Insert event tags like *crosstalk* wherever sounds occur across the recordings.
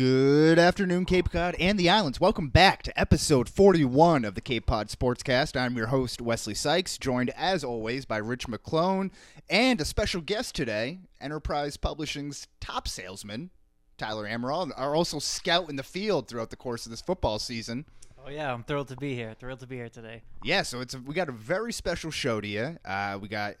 Good afternoon, Cape Cod and the islands. Welcome back to episode 41 of the Cape Cod Sportscast. I'm your host, Wesley Sykes, joined as always by Rich Maclone and a special guest today, Enterprise Publishing's top salesman, Tyler Amaral, are also scout in the field throughout the course of this football season. Oh yeah, I'm thrilled to be here. Thrilled to be here today. Yeah, so it's a, we got a very special show to you. Uh, we got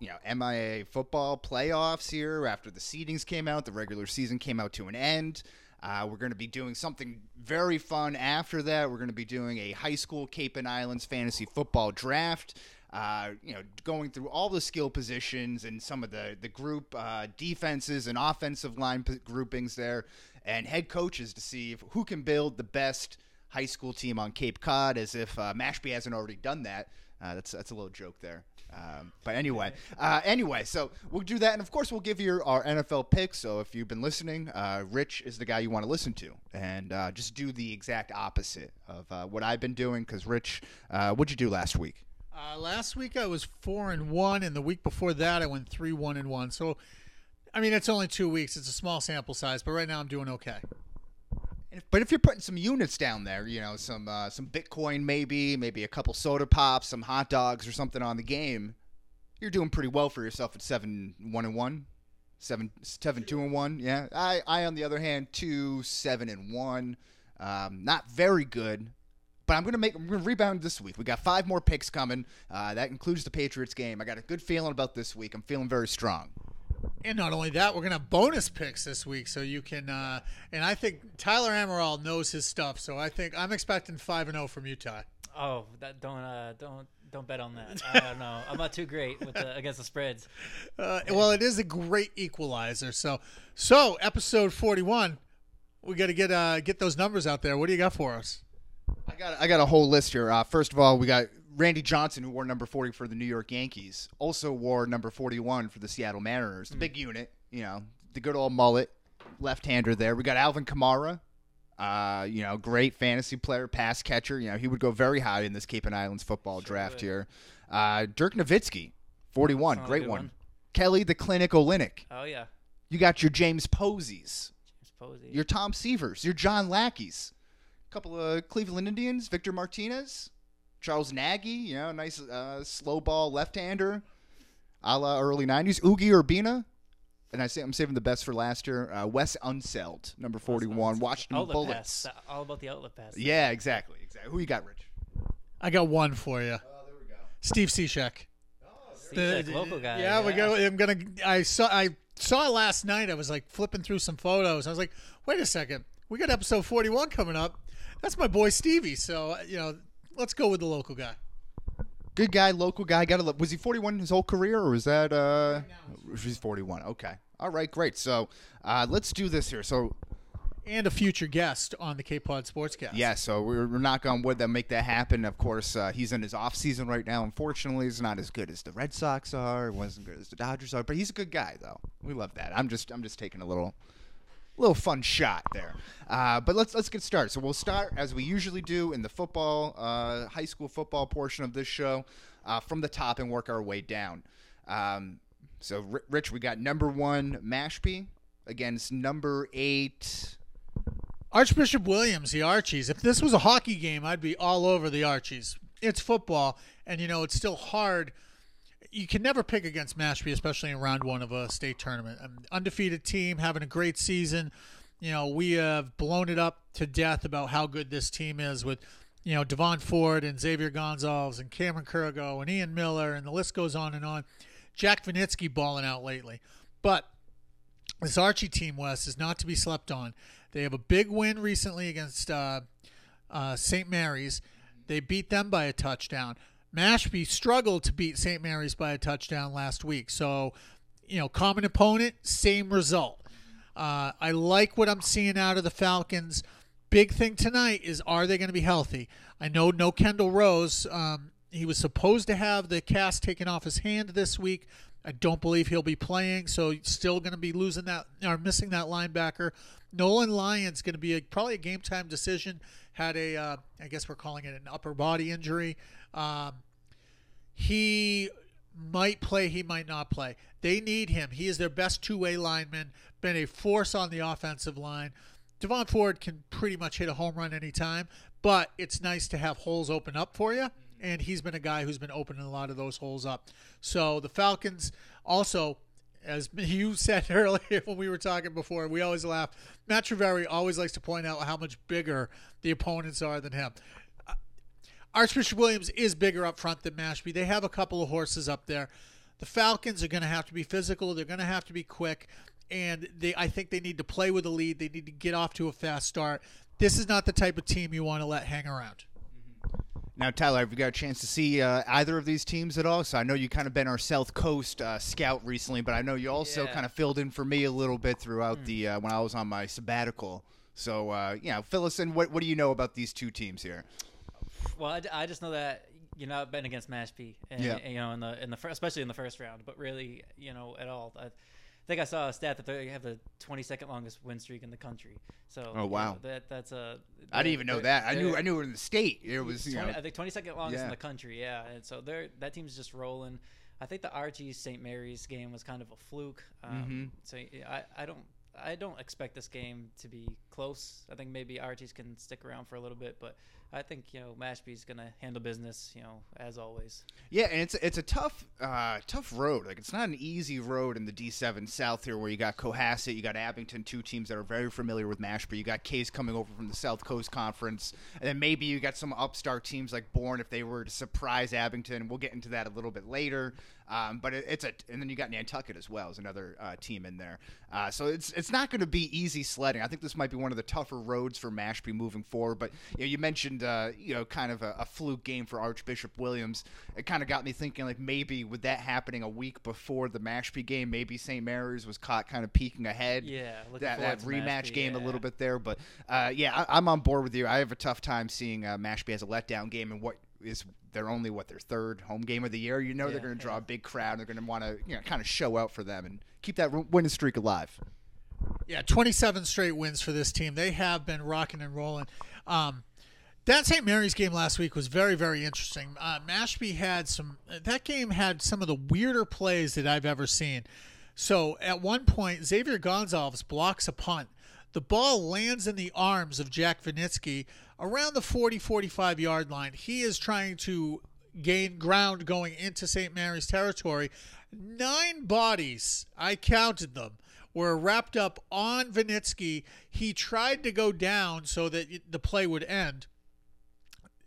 you know MIA football playoffs here after the seedings came out, the regular season came out to an end. Uh, we're going to be doing something very fun after that. We're going to be doing a high school Cape and Islands fantasy football draft. Uh, you know, going through all the skill positions and some of the the group uh, defenses and offensive line p- groupings there, and head coaches to see if, who can build the best high school team on Cape Cod. As if uh, Mashpee hasn't already done that. Uh, that's that's a little joke there. Um, but anyway, uh, anyway, so we'll do that, and of course we'll give you our NFL picks. So if you've been listening, uh, Rich is the guy you want to listen to, and uh, just do the exact opposite of uh, what I've been doing. Because Rich, uh, what'd you do last week? Uh, last week I was four and one, and the week before that I went three one and one. So, I mean, it's only two weeks; it's a small sample size, but right now I'm doing okay. But if you're putting some units down there, you know, some uh, some Bitcoin, maybe, maybe a couple soda pops, some hot dogs, or something on the game, you're doing pretty well for yourself at seven one and one, seven seven two and one. Yeah, I I on the other hand two seven and one, um, not very good. But I'm gonna make I'm gonna rebound this week. We got five more picks coming. Uh, that includes the Patriots game. I got a good feeling about this week. I'm feeling very strong. And not only that, we're gonna have bonus picks this week, so you can. Uh, and I think Tyler Amaral knows his stuff, so I think I'm expecting five and zero from Utah. Oh, that, don't uh, don't don't bet on that. I don't know. I'm not too great with the, against the spreads. *laughs* Uh, well, it is a great equalizer. So, so episode 41, we got to get uh, get those numbers out there. What do you got for us? I got I got a whole list here. Uh, first of all, we got Randy Johnson, who wore number 40 for the New York Yankees, also wore number 41 for the Seattle Mariners. The big unit, you know, the good old mullet, left-hander there. We got Alvin Kamara, uh, you know, great fantasy player, pass catcher. You know, he would go very high in this Cape and Islands football draft would. here. Uh, Dirk Nowitzki, 41, Oh, great one. one. Kelly the Clinic Olynyk. Oh yeah, You got your James Poseys, James Posey. your Tom Seavers, your John Lackeys, a couple of Cleveland Indians, Victor Martinez, Charles Nagy, you know, nice uh, slow ball left-hander, a la early '90s. Oogie Urbina, and I say I'm saving the best for last year. Uh, Wes Unseld, number 41, Washington outlet Bullets. pass. All about the outlet pass. Yeah, exactly, exactly. Who you got, Rich? I got one for you. Oh, there we go. Steve Cishek. Seems like local guy. Yeah, we go. I'm gonna. I saw. I saw last night. I was like flipping through some photos. I was like, wait a second. We got episode 41 coming up. That's my boy Stevie. So you know, let's go with the local guy. Good guy, local guy. Got to was he 41 his whole career, or was that uh? He's 41. Okay. All right, great. So uh, let's do this here. So And a future guest on the Cape Pod Sportscast. Yeah, so we're, we're knock on wood that make that happen. Of course, uh, he's in his off season right now. Unfortunately, he's not as good as the Red Sox are. It wasn't good as the Dodgers are, but he's a good guy though. We love that. I'm just I'm just taking a little little fun shot there. Uh, but let's let's get started. So we'll start as we usually do in the football uh, high school football portion of this show uh, from the top and work our way down. Um, so Ri- Rich, we got number one Mashpee against number eight. Archbishop Williams, the Archies. If this was a hockey game, I'd be all over the Archies. It's football, and you know it's still hard. You can never pick against Mashpee, especially in round one of a state tournament. An undefeated team having a great season. You know we have blown it up to death about how good this team is with, you know Devon Ford and Xavier Gonzalez and Cameron Kurgo and Ian Miller, and the list goes on and on. Jack Vinitsky balling out lately, but this Archie team, Wes, is not to be slept on. They have a big win recently against uh, uh, St. Mary's. They beat them by a touchdown. Mashpee struggled to beat St. Mary's by a touchdown last week. So, you know, common opponent, same result. Uh, I like what I'm seeing out of the Falcons. Big thing tonight is are they going to be healthy? I know no Kendall Rose. Um, he was supposed to have the cast taken off his hand this week. I don't believe he'll be playing, so still going to be losing that or missing that linebacker. Nolan Lyons going to be a, probably a game time decision. Had a, uh, I guess we're calling it an upper body injury. Um, he might play, he might not play. They need him. He is their best two way lineman, been a force on the offensive line. Devon Ford can pretty much hit a home run anytime, but it's nice to have holes open up for you. And he's been a guy who's been opening a lot of those holes up. So the Falcons also, as *laughs* you said *laughs* earlier when we were talking before, we always laugh. Matt Triveri always likes to point out how much bigger the opponents are than him. Uh, Archbishop Williams is bigger up front than Mashpee. They have a couple of horses up there. The Falcons are going to have to be physical. They're going to have to be quick, and they I think they need to play with a lead. They need to get off to a fast start. This is not the type of team you want to let hang around. Now, Tyler, have you got a chance to see uh, either of these teams at all? So I know you kind of been our South Coast uh, scout recently, but I know you also Yeah. kind of filled in for me a little bit throughout the uh, when I was on my sabbatical. So uh, you know, fill us in. What what do you know about these two teams here? Well, I, I just know that you know I've been against Mashpee, and, Yeah. and, you know in the in the fir- especially in the first round, but really you know at all. I think I saw a stat that they have the 22nd longest win streak in the country. So Oh, you wow. know, that that's a I didn't even know that. I knew I knew it was in the state. It was you 20, know. I think 22nd longest Yeah. in the country. Yeah, and so they're that team's just rolling. I think the Archie St. Mary's game was kind of a fluke. Um, Mhm. So I, I don't I don't expect this game to be close. I think maybe Archie's can stick around for a little bit, but I think you know Mashpee's gonna handle business. You know as always. Yeah, and it's it's a tough uh, tough road. Like it's not an easy road in the D7 South here, where you got Cohasset, you got Abington, two teams that are very familiar with Mashpee. You got Case coming over from the South Coast Conference, and then maybe you got some upstart teams like Bourne if they were to surprise Abington. We'll get into that a little bit later. Um, but it, it's a and then you got Nantucket as well as another uh, team in there. Uh, so it's it's not going to be easy sledding. I think this might be one of the tougher roads for Mashpee moving forward. But you know, you mentioned uh, you know kind of a, a fluke game for Archbishop Williams. It kind of got me thinking like maybe with that happening a week before the Mashpee game, maybe St. Mary's was caught kind of peeking ahead. Yeah, that, that rematch Mashpee, game a little bit there. But uh, yeah, I, I'm on board with you. I have a tough time seeing uh, Mashpee as a letdown game and what is they're only what their third home game of the year. You know they're going to draw yeah. a big crowd. They're going to want to you know kind of show out for them and keep that winning streak alive. Yeah, 27 straight wins for this team. They have been rocking and rolling. Um, that St. Mary's game last week was very, very interesting. Uh, Mashpee had some. That game had some of the weirder plays that I've ever seen. So at one point, Xavier Gonzalez blocks a punt. The ball lands in the arms of Jack Vinitsky around the 40 45 yard line. He is trying to gain ground going into St. Mary's territory. Nine bodies, I counted them, were wrapped up on Vinitsky. He tried to go down so that the play would end.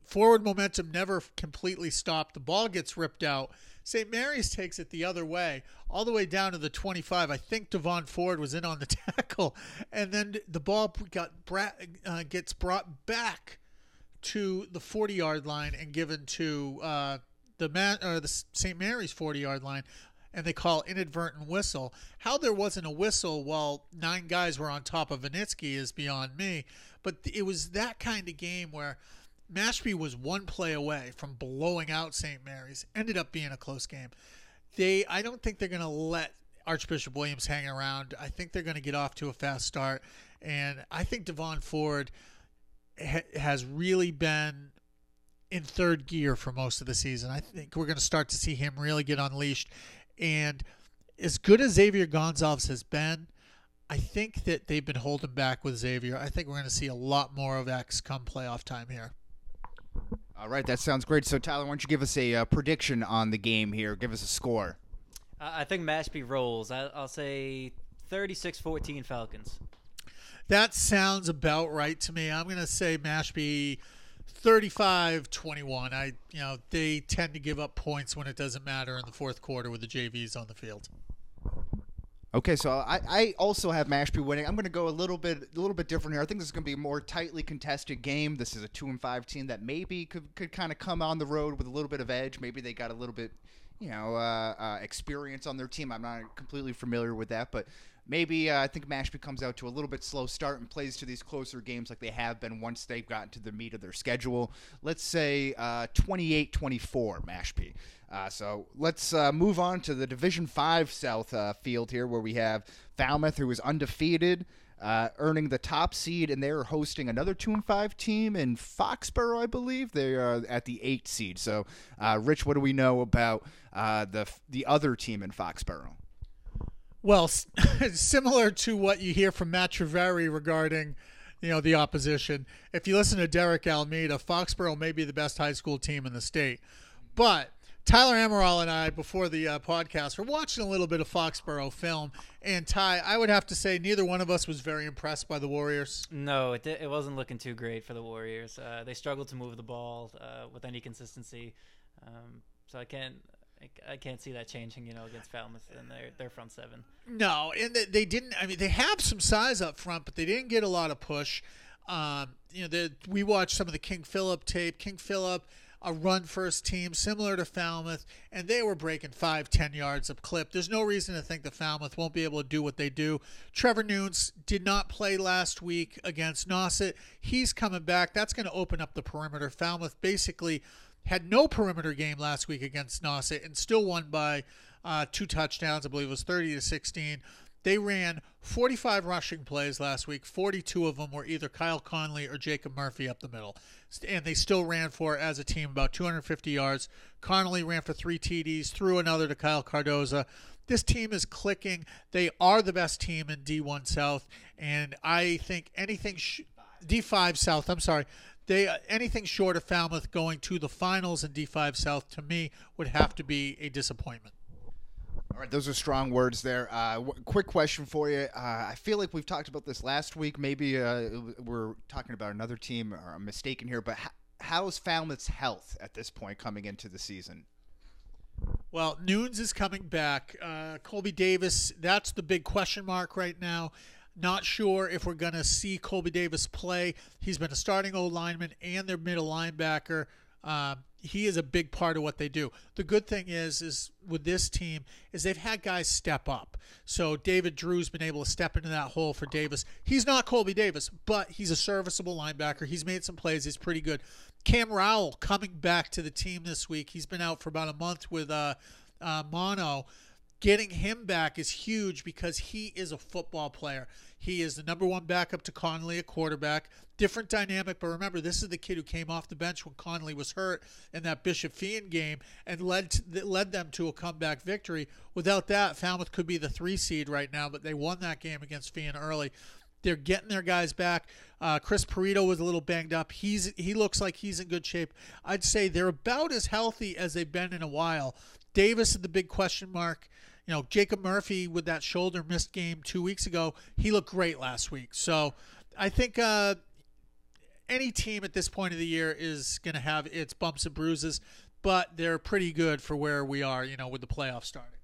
Forward momentum never completely stopped. The ball gets ripped out. St. Mary's takes it the other way, all the way down to the 25. I think Devon Ford was in on the *laughs* tackle, and then the ball got bra- uh, gets brought back to the 40 yard line and given to uh, the man or the St. Mary's 40 yard line, and they call inadvertent whistle. How there wasn't a whistle while nine guys were on top of Vinitsky is beyond me. But it was that kind of game where Mashpee was one play away from blowing out St. Mary's. Ended up being a close game. They, I don't think they're going to let Archbishop Williams hang around. I think they're going to get off to a fast start, and I think Devon Ford ha- has really been in third gear for most of the season. I think we're going to start to see him really get unleashed. And as good as Xavier Gonzalez has been, I think that they've been holding back with Xavier. I think we're going to see a lot more of X come playoff time here. All right, that sounds great. So Tyler, why don't you give us a uh, prediction on the game here? Give us a score. I, I think Mashpee rolls. I, I'll say 36-14 Falcons. That sounds about right to me. I'm going to say Mashpee 35-21. I, you know, they tend to give up points when it doesn't matter in the fourth quarter with the JVs on the field. Okay, so I, I also have Mashpee winning. I'm going to go a little bit a little bit different here. I think this is going to be a more tightly contested game. This is a two and five team that maybe could could kind of come on the road with a little bit of edge. Maybe they got a little bit, you know, uh, uh, experience on their team. I'm not completely familiar with that, but maybe uh, I think Mashpee comes out to a little bit slow start and plays to these closer games like they have been once they've gotten to the meat of their schedule. Let's say uh, 28-24 Mashpee. Uh, so let's uh, move on to the Division Five South uh, field here, where we have Falmouth, who is undefeated, uh, earning the top seed, and they're hosting another two and five team in Foxborough, I believe. They are at the eight seed. So, uh, Rich, what do we know about the the other team in Foxborough? Well, *laughs* similar to what you hear from Matt Triveri regarding you know, the opposition. If you listen to Derek Almeida, Foxborough may be the best high school team in the state. But Tyler Amaral and I, before the uh, podcast, were watching a little bit of Foxborough film. And Ty, I would have to say, neither one of us was very impressed by the Warriors. No, it, it wasn't looking too great for the Warriors. Uh, they struggled to move the ball uh, with any consistency. Um, so I can't. I can't see that changing, you know, against Falmouth and their their front seven. No, and they, they didn't. I mean, they have some size up front, but they didn't get a lot of push. Um, you know, they, we watched some of the King Philip tape. King Philip a run first team similar to Falmouth, and they were breaking five, ten yards of clip. There's no reason to think that Falmouth won't be able to do what they do. Trevor Nunes did not play last week against Nauset. He's coming back. That's going to open up the perimeter. Falmouth basically had no perimeter game last week against Nauset and still won by uh, two touchdowns. I believe it was 30 to 16. They ran 45 rushing plays last week. 42 of them were either Kyle Conley or Jacob Murphy up the middle. And they still ran for, as a team, about 250 yards. Conley ran for three TDs, threw another to Kyle Cardoza. This team is clicking. They are the best team in D1 South. And I think anything, sh- D5 South, I'm sorry. They uh, anything short of Falmouth going to the finals in D5 South to me would have to be a disappointment. All right, those are strong words there. Uh, w- quick question for you. Uh, I feel like we've talked about this last week. Maybe uh, we're talking about another team, or I'm mistaken here. But h- how's Falmouth's health at this point coming into the season? Well, Nunes is coming back. Uh, Colby Davis, that's the big question mark right now. Not sure if we're going to see Colby Davis play. He's been a starting old lineman and their middle linebacker. Um, he is a big part of what they do. The good thing is, is with this team, is they've had guys step up. So David Drew's been able to step into that hole for Davis. He's not Colby Davis, but he's a serviceable linebacker. He's made some plays. He's pretty good. Cam Rowell coming back to the team this week. He's been out for about a month with uh, uh, mono. Getting him back is huge because he is a football player. He is the number one backup to Conley, a quarterback. Different dynamic, but remember, this is the kid who came off the bench when Conley was hurt in that Bishop Feehan game and led to, led them to a comeback victory. Without that, Falmouth could be the three seed right now, but they won that game against Feehan early. They're getting their guys back. Uh, Chris Perito was a little banged up. He's he looks like he's in good shape. I'd say they're about as healthy as they've been in a while. Davis is the big question mark you know, Jacob Murphy with that shoulder missed game two weeks ago, he looked great last week. So I think uh, any team at this point of the year is going to have its bumps and bruises, but they're pretty good for where we are, you know, with the playoffs starting.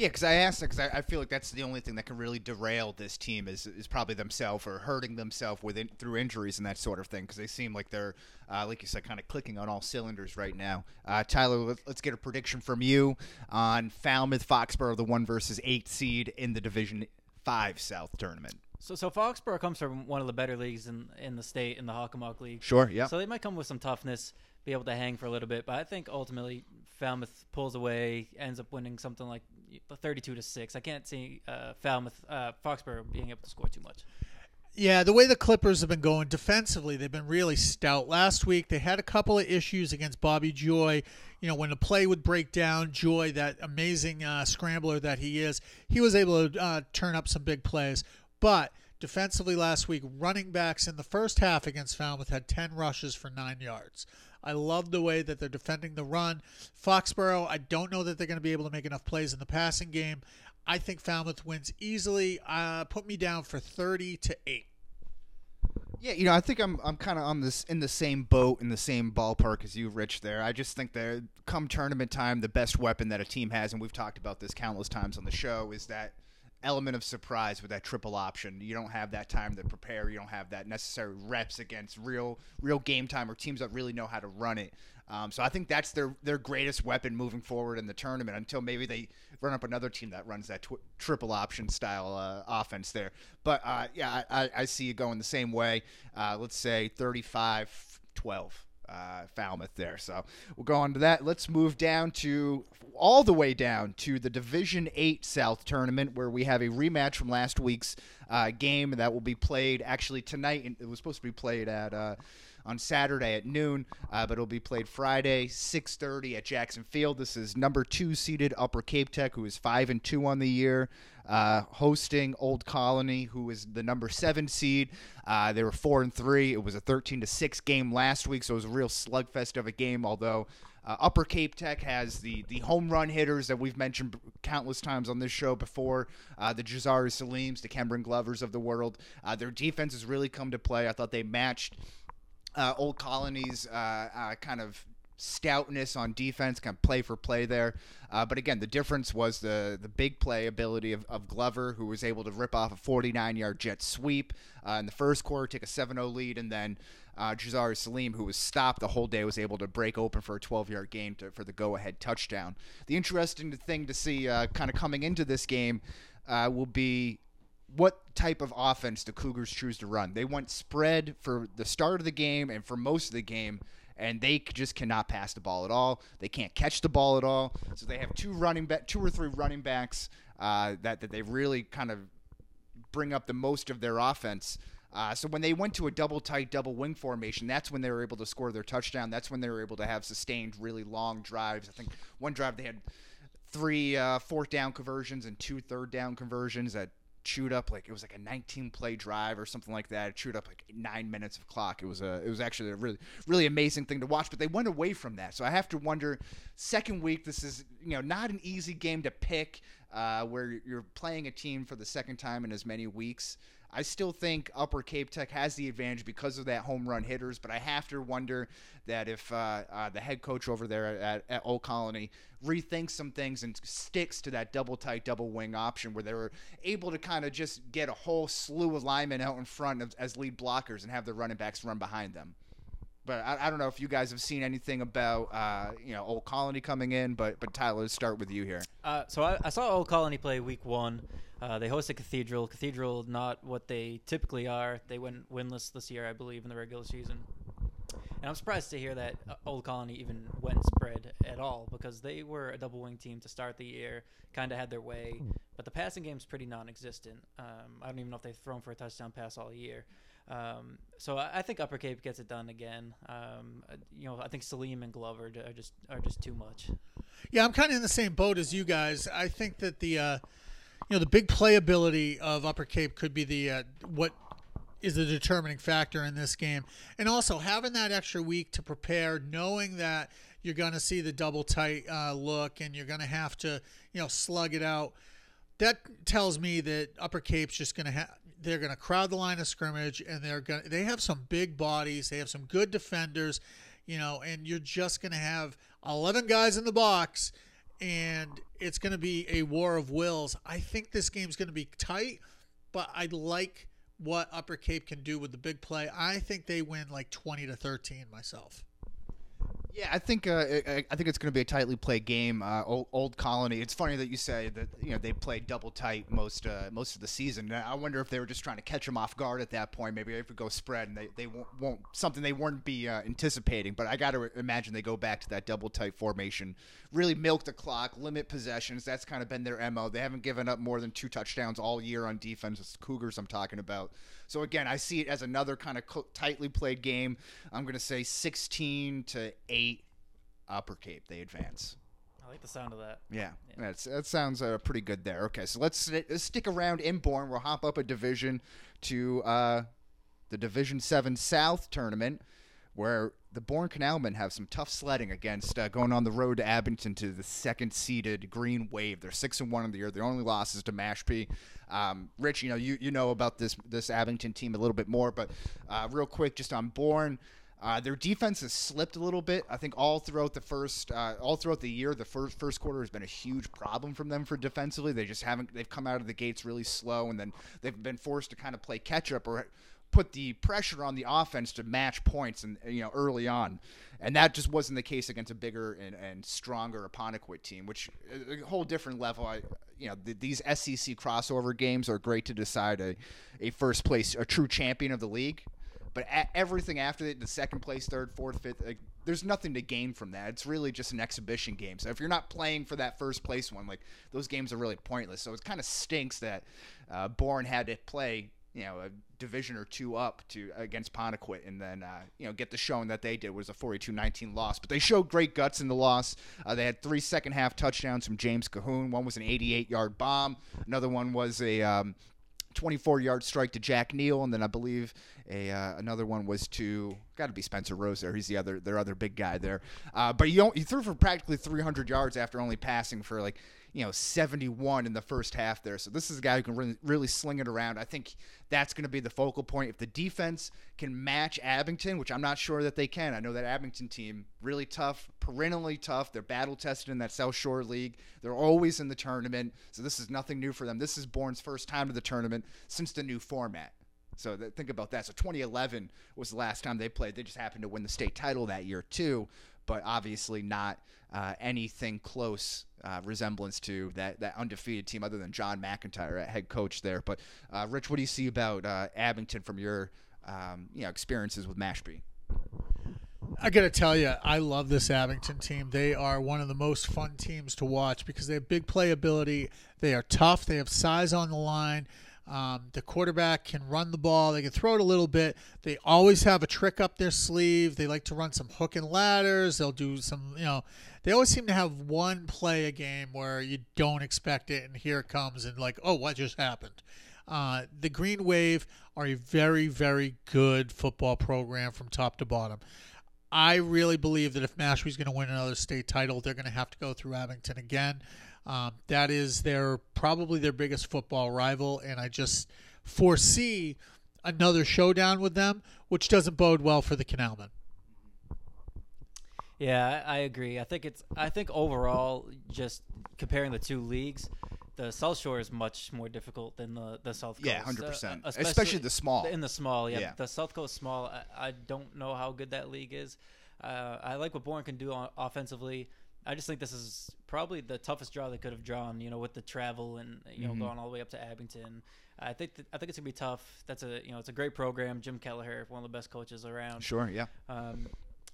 Yeah, because I asked because I, I, feel like that's the only thing that can really derail this team is is probably themselves or hurting themselves with in, through injuries and that sort of thing. Because they seem like they're, uh, like you said, kind of clicking on all cylinders right now. Uh, Tyler, let's, let's, get a prediction from you on Falmouth Foxborough, the one versus eight seed in the Division Five South tournament. So, so Foxborough comes from one of the better leagues in in the state in the Hockomock League. Sure, yeah. So they might come with some toughness, be able to hang for a little bit. But I think ultimately Falmouth pulls away, ends up winning something like 32 to 6. I can't see uh, Falmouth, uh, Foxborough being able to score too much. Yeah, the way the Clippers have been going defensively, they've been really stout. Last week, they had a couple of issues against Bobby Joy. You know, when the play would break down, Joy, that amazing uh, scrambler that he is, he was able to uh, turn up some big plays. But defensively last week, running backs in the first half against Falmouth had 10 rushes for nine yards. I love the way that they're defending the run. Foxborough, I don't know that they're going to be able to make enough plays in the passing game. I think Falmouth wins easily. Uh, put me down for 30 to 8. Yeah, you know, I think I'm I'm kind of on this in the same boat in the same ballpark as you, Rich. There, I just think that come tournament time, the best weapon that a team has, and we've talked about this countless times on the show, is that element of surprise with that triple option. You don't have that time to prepare. You don't have that necessary reps against real real game time or teams that really know how to run it. Um, so I think that's their their greatest weapon moving forward in the tournament until maybe they run up another team that runs that tw- triple option style uh, offense there. But uh, yeah, I, I, see it going the same way. Uh, let's say 35 12 uh, Falmouth there. So we'll go on to that. Let's move down to all the way down to the Division Eight South tournament, where we have a rematch from last week's uh, game that will be played actually tonight. It was supposed to be played at. Uh, on Saturday at noon, uh, but it'll be played Friday 6:30 at Jackson Field. This is number two seeded Upper Cape Tech, who is five and two on the year. Uh, hosting Old Colony, who is the number seven seed. Uh, they were four and three. It was a 13 to six game last week, so it was a real slugfest of a game. Although uh, Upper Cape Tech has the the home run hitters that we've mentioned countless times on this show before, uh, the Jazari Salims, the Cameron Glovers of the world. Uh, their defense has really come to play. I thought they matched uh, Old Colony's uh, uh, kind of stoutness on defense, kind of play for play there. Uh, but again, the difference was the the big play ability of, of Glover, who was able to rip off a 49 yard jet sweep uh, in the first quarter, take a 7 0 lead, and then uh, Jazari Saleem, who was stopped the whole day, was able to break open for a 12 yard gain to, for the go ahead touchdown. The interesting thing to see uh, kind of coming into this game uh, will be what type of offense the Cougars choose to run. They went spread for the start of the game and for most of the game and they just cannot pass the ball at all. They can't catch the ball at all. So they have two running back, two or three running backs uh, that that they really kind of bring up the most of their offense. Uh, so when they went to a double tight double wing formation, that's when they were able to score their touchdown. That's when they were able to have sustained really long drives. I think one drive they had three uh, fourth down conversions and two third down conversions that chewed up like it was like a 19 play drive or something like that. It chewed up like nine minutes of clock. It was a it was actually a really really amazing thing to watch. But they went away from that, so I have to wonder. Second week, this is you know not an easy game to pick, uh, where you're playing a team for the second time in as many weeks. I still think Upper Cape Tech has the advantage because of that home run hitters, but I have to wonder that if uh, uh, the head coach over there at, at Old Colony rethinks some things and sticks to that double tight, double wing option where they were able to kind of just get a whole slew of linemen out in front of, as lead blockers and have the running backs run behind them. But I, I don't know if you guys have seen anything about uh, you know Old Colony coming in, but but Tyler, let's start with you here. Uh, so I, I saw Old Colony play week one. Uh, they hosted Cathedral. Cathedral, not what they typically are. They went winless this year, I believe, in the regular season. And I'm surprised to hear that uh, Old Colony even went spread at all because they were a double wing team to start the year, kind of had their way. But the passing game's pretty non existent. Um, I don't even know if they've thrown for a touchdown pass all year. Um, so I, I, think Upper Cape gets it done again. Um, uh, you know, I think Saleem and Glover are just are just too much. Yeah, I'm kind of in the same boat as you guys. I think that the uh, you know the big playability of Upper Cape could be the uh, what is the determining factor in this game, and also having that extra week to prepare, knowing that you're going to see the double tight uh, look and you're going to have to you know slug it out. That tells me that Upper Cape's just going to have they're going to crowd the line of scrimmage and they're going they have some big bodies they have some good defenders you know and you're just going to have 11 guys in the box and it's going to be a war of wills. I think this game's going to be tight but i like what upper cape can do with the big play. I think they win like 20 to 13 myself yeah, I think uh, I think it's going to be a tightly played game. Uh, old, old, Colony. It's funny that you say that you know they played double tight most uh, most of the season. I wonder if they were just trying to catch them off guard at that point. Maybe if we go spread and they, they won't, won't something they weren't be uh, anticipating. But I got to imagine they go back to that double tight formation, really milk the clock, limit possessions. That's kind of been their mo. They haven't given up more than two touchdowns all year on defense. It's Cougars I'm talking about. So again, I see it as another kind of tightly played game. I'm going to say 16 to eight, Upper Cape. They advance. I like the sound of that. Yeah, yeah. That's, that sounds uh, pretty good there. Okay, so let's, let's stick around in Bourne. We'll hop up a division to uh, the Division Seven South tournament, where the Bourne Canalmen have some tough sledding against uh, going on the road to Abington to the second seeded Green Wave. They're six and one in the year. Their only loss is to Mashpee. Um, Rich, you know you you know about this this Abington team a little bit more, but uh, real quick, just on Bourne. Uh, their defense has slipped a little bit. I think all throughout the first, uh, all throughout the year, the first first quarter has been a huge problem from them for defensively. They just haven't. They've come out of the gates really slow, and then they've been forced to kind of play catch up or put the pressure on the offense to match points and you know early on, and that just wasn't the case against a bigger and, and stronger Apponequet team, which a whole different level. I, you know the, these SEC crossover games are great to decide a, a first place a true champion of the league, but a- everything after that, the second place, third, fourth, fifth. Like, there's nothing to gain from that. It's really just an exhibition game. So if you're not playing for that first place one, like those games are really pointless. So it kind of stinks that uh, Bourne had to play you know a division or two up to against Ponequit, and then uh, you know get the showing that they did was a 42-19 loss. But they showed great guts in the loss. Uh, they had three second half touchdowns from James Cahoon. One was an 88 yard bomb. Another one was a um, 24 yard strike to Jack Neal, and then I believe a uh, another one was to got to be Spencer Rose there. He's the other their other big guy there. Uh, but you he threw for practically 300 yards after only passing for like you know 71 in the first half there. So this is a guy who can really, really sling it around. I think that's going to be the focal point. If the defense can match Abington, which I'm not sure that they can. I know that Abington team really tough, perennially tough. They're battle tested in that South Shore League. They're always in the tournament. So this is nothing new for them. This is Bourne's first time to the tournament since the new format. So th- think about that. So 2011 was the last time they played. They just happened to win the state title that year too, but obviously not uh, anything close uh, resemblance to that that undefeated team other than John McIntyre, head coach there. But uh, Rich, what do you see about uh, Abington from your um, you know experiences with Mashpee? I got to tell you, I love this Abington team. They are one of the most fun teams to watch because they have big playability. They are tough. They have size on the line. Um, the quarterback can run the ball. They can throw it a little bit. They always have a trick up their sleeve. They like to run some hook and ladders. They'll do some, you know, they always seem to have one play a game where you don't expect it, and here it comes, and like, oh, what just happened? Uh, the Green Wave are a very, very good football program from top to bottom. I really believe that if Mashpee's going to win another state title, they're going to have to go through Abington again. Um, that is their probably their biggest football rival, and I just foresee another showdown with them, which doesn't bode well for the Canalmen. Yeah, I agree. I think it's. I think overall, just comparing the two leagues, the South Shore is much more difficult than the the South Coast. Yeah, 100%. Especially the small. In the small, yeah. Yeah. The South Coast small, I, I don't know how good that league is. Uh, I like what Bourne can do on, offensively. I just think this is probably the toughest draw they could have drawn. You know, with the travel and you know Mhm. going all the way up to Abington. I think th- I think it's gonna be tough. That's a you know it's a great program. Jim Kelleher, one of the best coaches around. Sure, yeah. Um,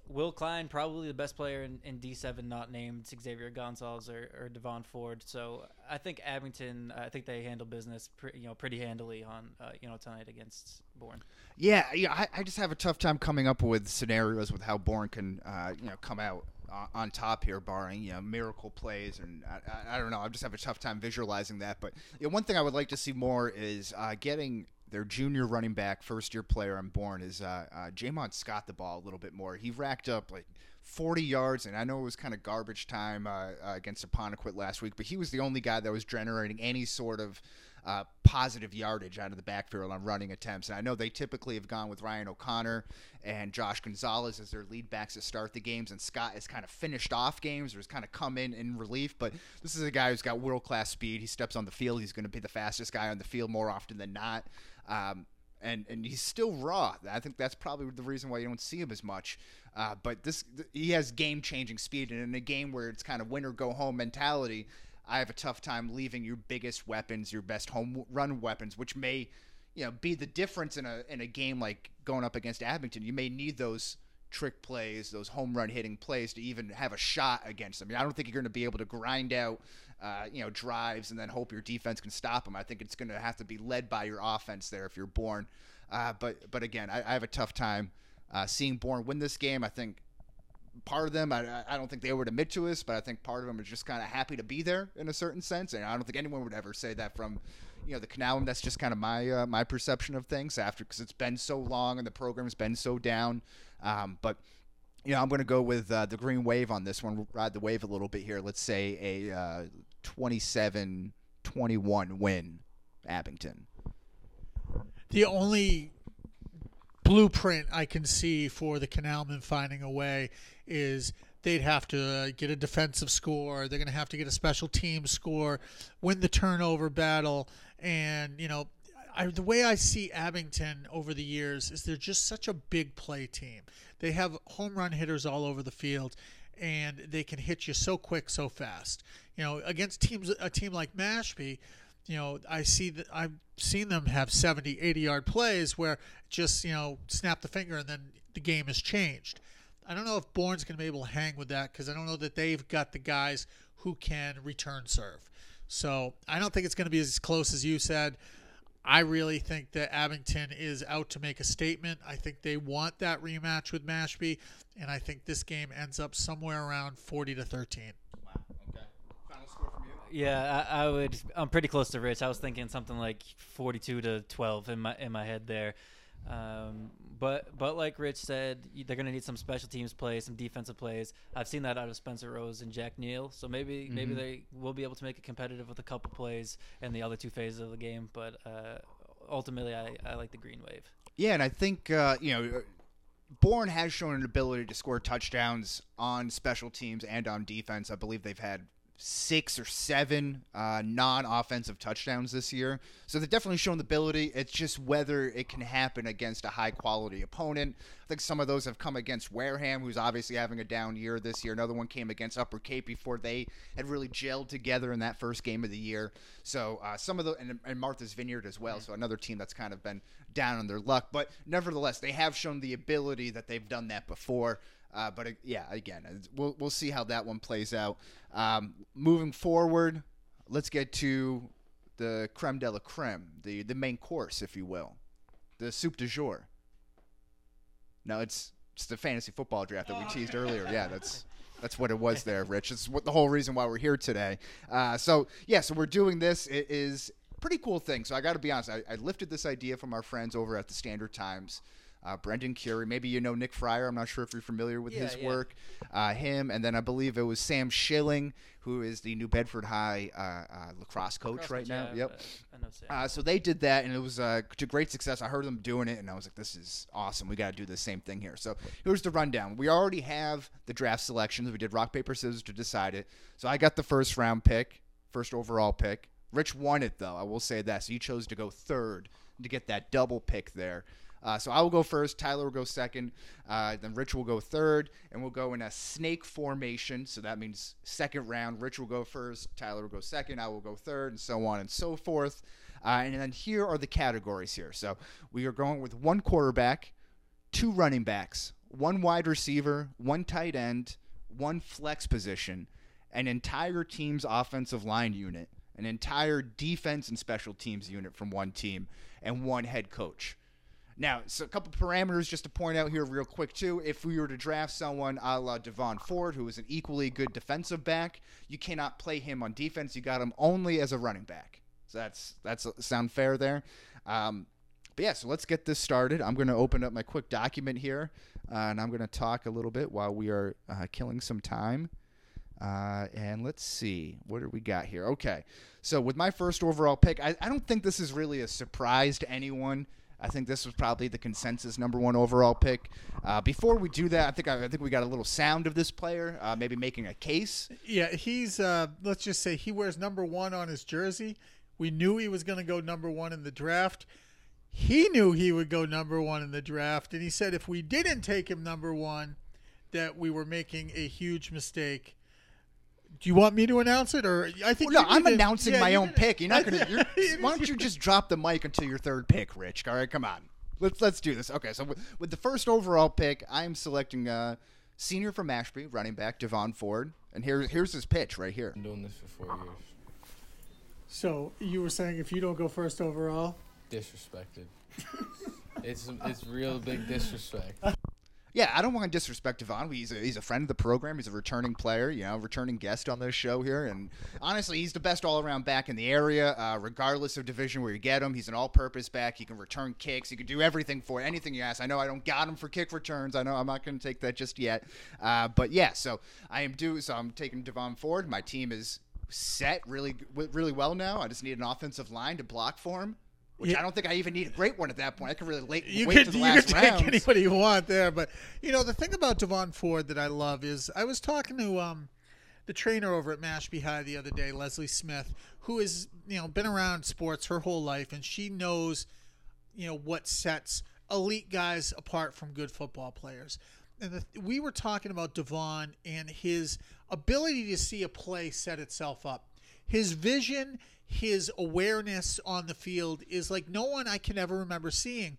Will Klein, probably the best player in, in D7, not named Xavier Gonzalez or, or Devon Ford. So I think Abington, I think they handle business, pre, you know, pretty handily on, uh, you know, tonight against Bourne. Yeah, yeah. I, I just have a tough time coming up with scenarios with how Bourne can, uh, you know, come out on, top here, barring you know miracle plays, and I, I, I don't know. I just have a tough time visualizing that. But you know, one thing I would like to see more is uh, getting their junior running back, first year player on Bourne, is uh, uh, Jamon Scott the ball a little bit more. He racked up like 40 yards, and I know it was kind of garbage time uh, uh, against Apponequet last week, but he was the only guy that was generating any sort of uh, positive yardage out of the backfield on running attempts. And I know they typically have gone with Ryan O'Connor and Josh Gonzalez as their lead backs to start the games, and Scott has kind of finished off games or has kind of come in in relief. But this is a guy who's got world class speed. He steps on the field, he's going to be the fastest guy on the field more often than not. Um, and and he's still raw. I think that's probably the reason why you don't see him as much. Uh, but this th- he has game changing speed, and in a game where it's kind of win or go home mentality, I have a tough time leaving your biggest weapons, your best home run weapons, which may you know be the difference in a in a game like going up against Abington. You may need those trick plays, those home run hitting plays to even have a shot against them. I, mean, I don't think you're going to be able to grind out, uh, you know, drives and then hope your defense can stop them. I think it's going to have to be led by your offense there if you're Bourne. Uh, but but again, I, I have a tough time uh, seeing Bourne win this game. I think part of them, I, I don't think they would admit to us, but I think part of them is just kind of happy to be there in a certain sense. And I don't think anyone would ever say that from, you know, the canal. That's just kind of my uh, my perception of things after because it's been so long and the program's been so down. Um, but you know, I'm going to go with uh, the green wave on this one. Ride the wave a little bit here. Let's say a uh, 27-21 win, Abington. The only blueprint I can see for the Canalmen finding a way is they'd have to uh, get a defensive score. They're going to have to get a special team score, win the turnover battle, and you know. I, the way I see Abington over the years is they're just such a big play team. They have home run hitters all over the field, and they can hit you so quick, so fast. You know, against teams, a team like Mashpee, you know, I see that I've seen them have 70, 80 yard plays where just, you know, snap the finger and then the game has changed. I don't know if Bourne's going to be able to hang with that because I don't know that they've got the guys who can return serve. So I don't think it's going to be as close as you said. I really think that Abington is out to make a statement. I think they want that rematch with Mashpee, and I think this game ends up somewhere around 40 to 13. Wow. Okay. Final score from you. Yeah, I, I would. I'm pretty close to Rich. I was thinking something like 42 to 12 in my in my head there. Um, but but like Rich said, they're gonna need some special teams plays, some defensive plays. I've seen that out of Spencer Rose and Jack Neal. So maybe maybe they will be able to make it competitive with a couple plays in the other two phases of the game. But uh, ultimately, I, I like the Green Wave. Yeah, and I think uh, you know, Bourne has shown an ability to score touchdowns on special teams and on defense. I believe they've had six or seven uh, non-offensive touchdowns this year, so they've definitely shown the ability. It's just whether it can happen against a high-quality opponent. I think some of those have come against Wareham, who's obviously having a down year this year. Another one came against Upper Cape before they had really gelled together in that first game of the year. So uh, some of the and, and Martha's Vineyard as well. So another team that's kind of been down on their luck, but nevertheless, they have shown the ability that they've done that before. Uh, but uh, yeah, again, uh, we'll we'll see how that one plays out. Um, moving forward, let's get to the creme de la creme, the the main course, if you will, the soup du jour. No, it's it's the fantasy football draft that we teased earlier. Yeah, that's *laughs* that's what it was there, Rich. It's what the whole reason why we're here today. Uh, so yeah, so we're doing this. It is pretty cool thing. So I got to be honest. I, I lifted this idea from our friends over at the Standard Times. Uh, Brendan Curie, maybe you know Nick Friar. I'm not sure if you're familiar with Yeah, his yeah. work. Uh, him, and then I believe it was Sam Schilling, who is the New Bedford High uh, uh, lacrosse coach Cross right now. Yep. uh, I know Sam. Uh, so they did that, and it was uh, to great success. I heard them doing it, and I was like, "This is awesome. We got to do the same thing here." So here's the rundown. We already have the draft selections. We did rock paper scissors to decide it. So I got the first round pick, first overall pick. Rich won it though. I will say that. So he chose to go third to get that double pick there. Uh, so I will go first. Tyler will go second. Uh, then Rich will go third, and we'll go in a snake formation. So that means second round. Rich will go first. Tyler will go second. I will go third, and so on and so forth. Uh, and then here are the categories here. So we are going with one quarterback, two running backs, one wide receiver, one tight end, one flex position, an entire team's offensive line unit, an entire defense and special teams unit from one team, and one head coach. Now, so a couple parameters just to point out here real quick too. If we were to draft someone a la Devon Ford, who is an equally good defensive back, you cannot play him on defense. You got him only as a running back. So that's that's sound fair there. Um, but yeah, so let's get this started. I'm going to open up my quick document here, uh, and I'm going to talk a little bit while we are uh, killing some time. Uh, and let's see, what do we got here? Okay, so with my first overall pick, I, I don't think this is really a surprise to anyone. I think this was probably the consensus number one overall pick. Uh, before we do that, I think I, I think we got a little sound of this player, uh, maybe making a case. Yeah, he's uh let's just say he wears number 1 on his jersey. We knew he was going to go number 1 in the draft. He knew he would go number 1 in the draft and he said if we didn't take him number 1 that we were making a huge mistake. Do you want me to announce it or I think Well, no, I'm announcing yeah, my you own can- pick. You're not gonna. You're, *laughs* why don't you just drop the mic until your third pick, Rich? All right, come on. Let's let's do this. Okay, so with, with the first overall pick, I am selecting uh, senior from Ashby, running back Devon Ford, and here here's his pitch right here. been doing this for four years. So, you were saying if you don't go first overall, Disrespected. *laughs* it's it's real big disrespect. Yeah, I don't want to disrespect Devon. He's a, he's a friend of the program. He's a returning player, you know, returning guest on this show here. And honestly, he's the best all around back in the area, uh, regardless of division where you get him. He's an all purpose back. He can return kicks. He can do everything for anything you ask. I know I don't got him for kick returns. I know I'm not going to take that just yet. Uh, but yeah, so I am due. So I'm taking Devon Ford. My team is set really really well now. I just need an offensive line to block for him. Which Yeah. I don't think I even need a great one at that point. I can really late, you wait could, to the you last could take anybody you want there. But you know the thing about Devon Ford that I love is I was talking to um, the trainer over at Mashpee High the other day, Leslie Smith, who has you know been around sports her whole life, and she knows you know what sets elite guys apart from good football players. And the, we were talking about Devon and his ability to see a play set itself up. His vision, his awareness on the field is like no one I can ever remember seeing.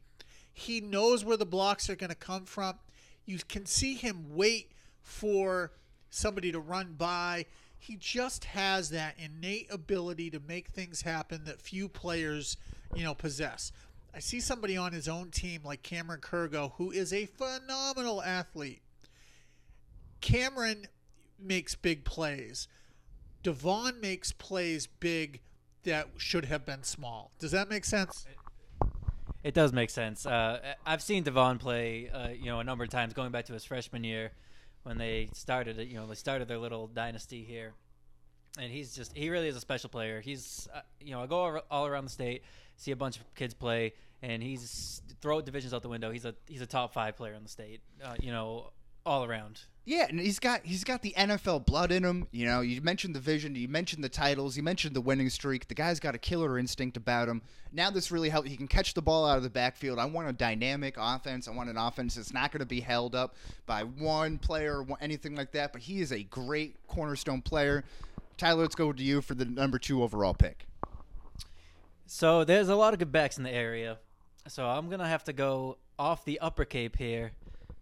He knows where the blocks are going to come from. You can see him wait for somebody to run by. he just has that innate ability to make things happen that few players, you know, possess. I see somebody on his own team like Cameron Kurgo, who is a phenomenal athlete. Cameron makes big plays. Devon makes plays big that should have been small. Does that make sense? It does make sense. Uh, I've seen Devon play, uh, you know, a number of times going back to his freshman year when they started, you know, they started their little dynasty here. And he's just, he really is a special player. He's, uh, you know, I go all- around the state, see a bunch of kids play, and he's throw divisions out the window. He's a he's a top five player in the state, uh, you know, all around. Yeah, and he's got he's got the NFL blood in him. You know, you mentioned the vision, you mentioned the titles, you mentioned the winning streak. The guy's got a killer instinct about him. Now this really helps. He can catch the ball out of the backfield. I want a dynamic offense. I want an offense that's not going to be held up by one player or anything like that. But he is a great cornerstone player. Tyler, let's go to you for the number two overall pick. So there's a lot of good backs in the area. So I'm gonna have to go off the upper Cape here,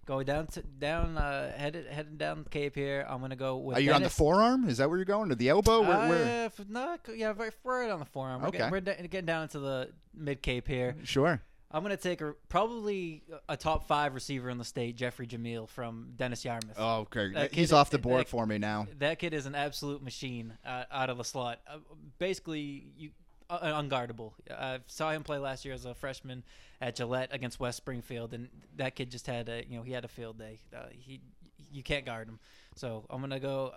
go down to down uh, headed heading down the Cape here. I'm gonna go with. Are you on the forearm? Is that where you're going? Or the elbow? Where? where? Uh, f- no, c- yeah, right, right on the forearm. We're, Okay. getting, we're da- getting down to the mid Cape here. Sure. I'm gonna take a, probably a top five receiver in the state, Jeffrey Jamil from Dennis Yarmouth. Oh, okay. That He's kid- off the board that- for me now. That kid is an absolute machine uh, out of the slot. Uh, basically, you uh, unguardable. I saw him play last year as a freshman at Gillette against West Springfield, and that kid just had a you know he had a field day. Uh, he you can't guard him. So I'm gonna go.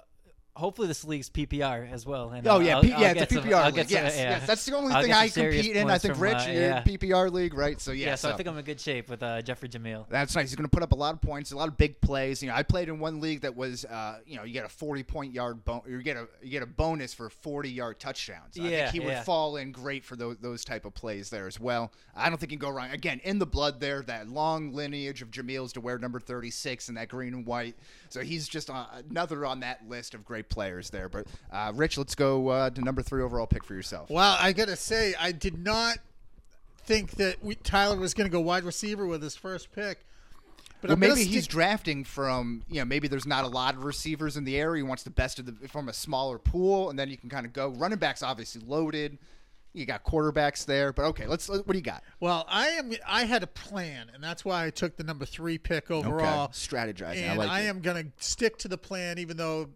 Hopefully this league's PPR as well. And, Oh yeah, I'll- P- I'll yeah, it's a some- PPR I'll league. some- yes, yeah. yes, that's the only I'll thing I compete in. I think from, Rich, uh, you're yeah. PPR league, right? So yeah, Yeah, so I think I'm in good shape with uh, Jeffrey Jamil. That's nice. He's going to put up a lot of points, a lot of big plays. You know, I played in one league that was, uh, you know, you get a 40 point yard, bon- you get a you get a bonus for 40 yard touchdowns. I Yeah, think he would yeah. fall in great for those those type of plays there as well. I don't think you can go wrong. Again, in the blood there, that long lineage of Jamil's to wear number 36 and that green and white. So he's just uh, another on that list of great players there. But uh, Rich, let's go uh, to number three overall pick for yourself. Well, I gotta say, I did not think that we, Tyler was gonna go wide receiver with his first pick. But Well, maybe he's drafting from you know maybe there's not a lot of receivers in the area. He wants the best of the from a smaller pool, and then you can kind of go. Running backs obviously loaded. You got quarterbacks there, but okay. Let's. What do you got? Well, I am. I had a plan, and that's why I took the number three pick overall. Okay. Strategizing. I And like I am going to stick to the plan, even though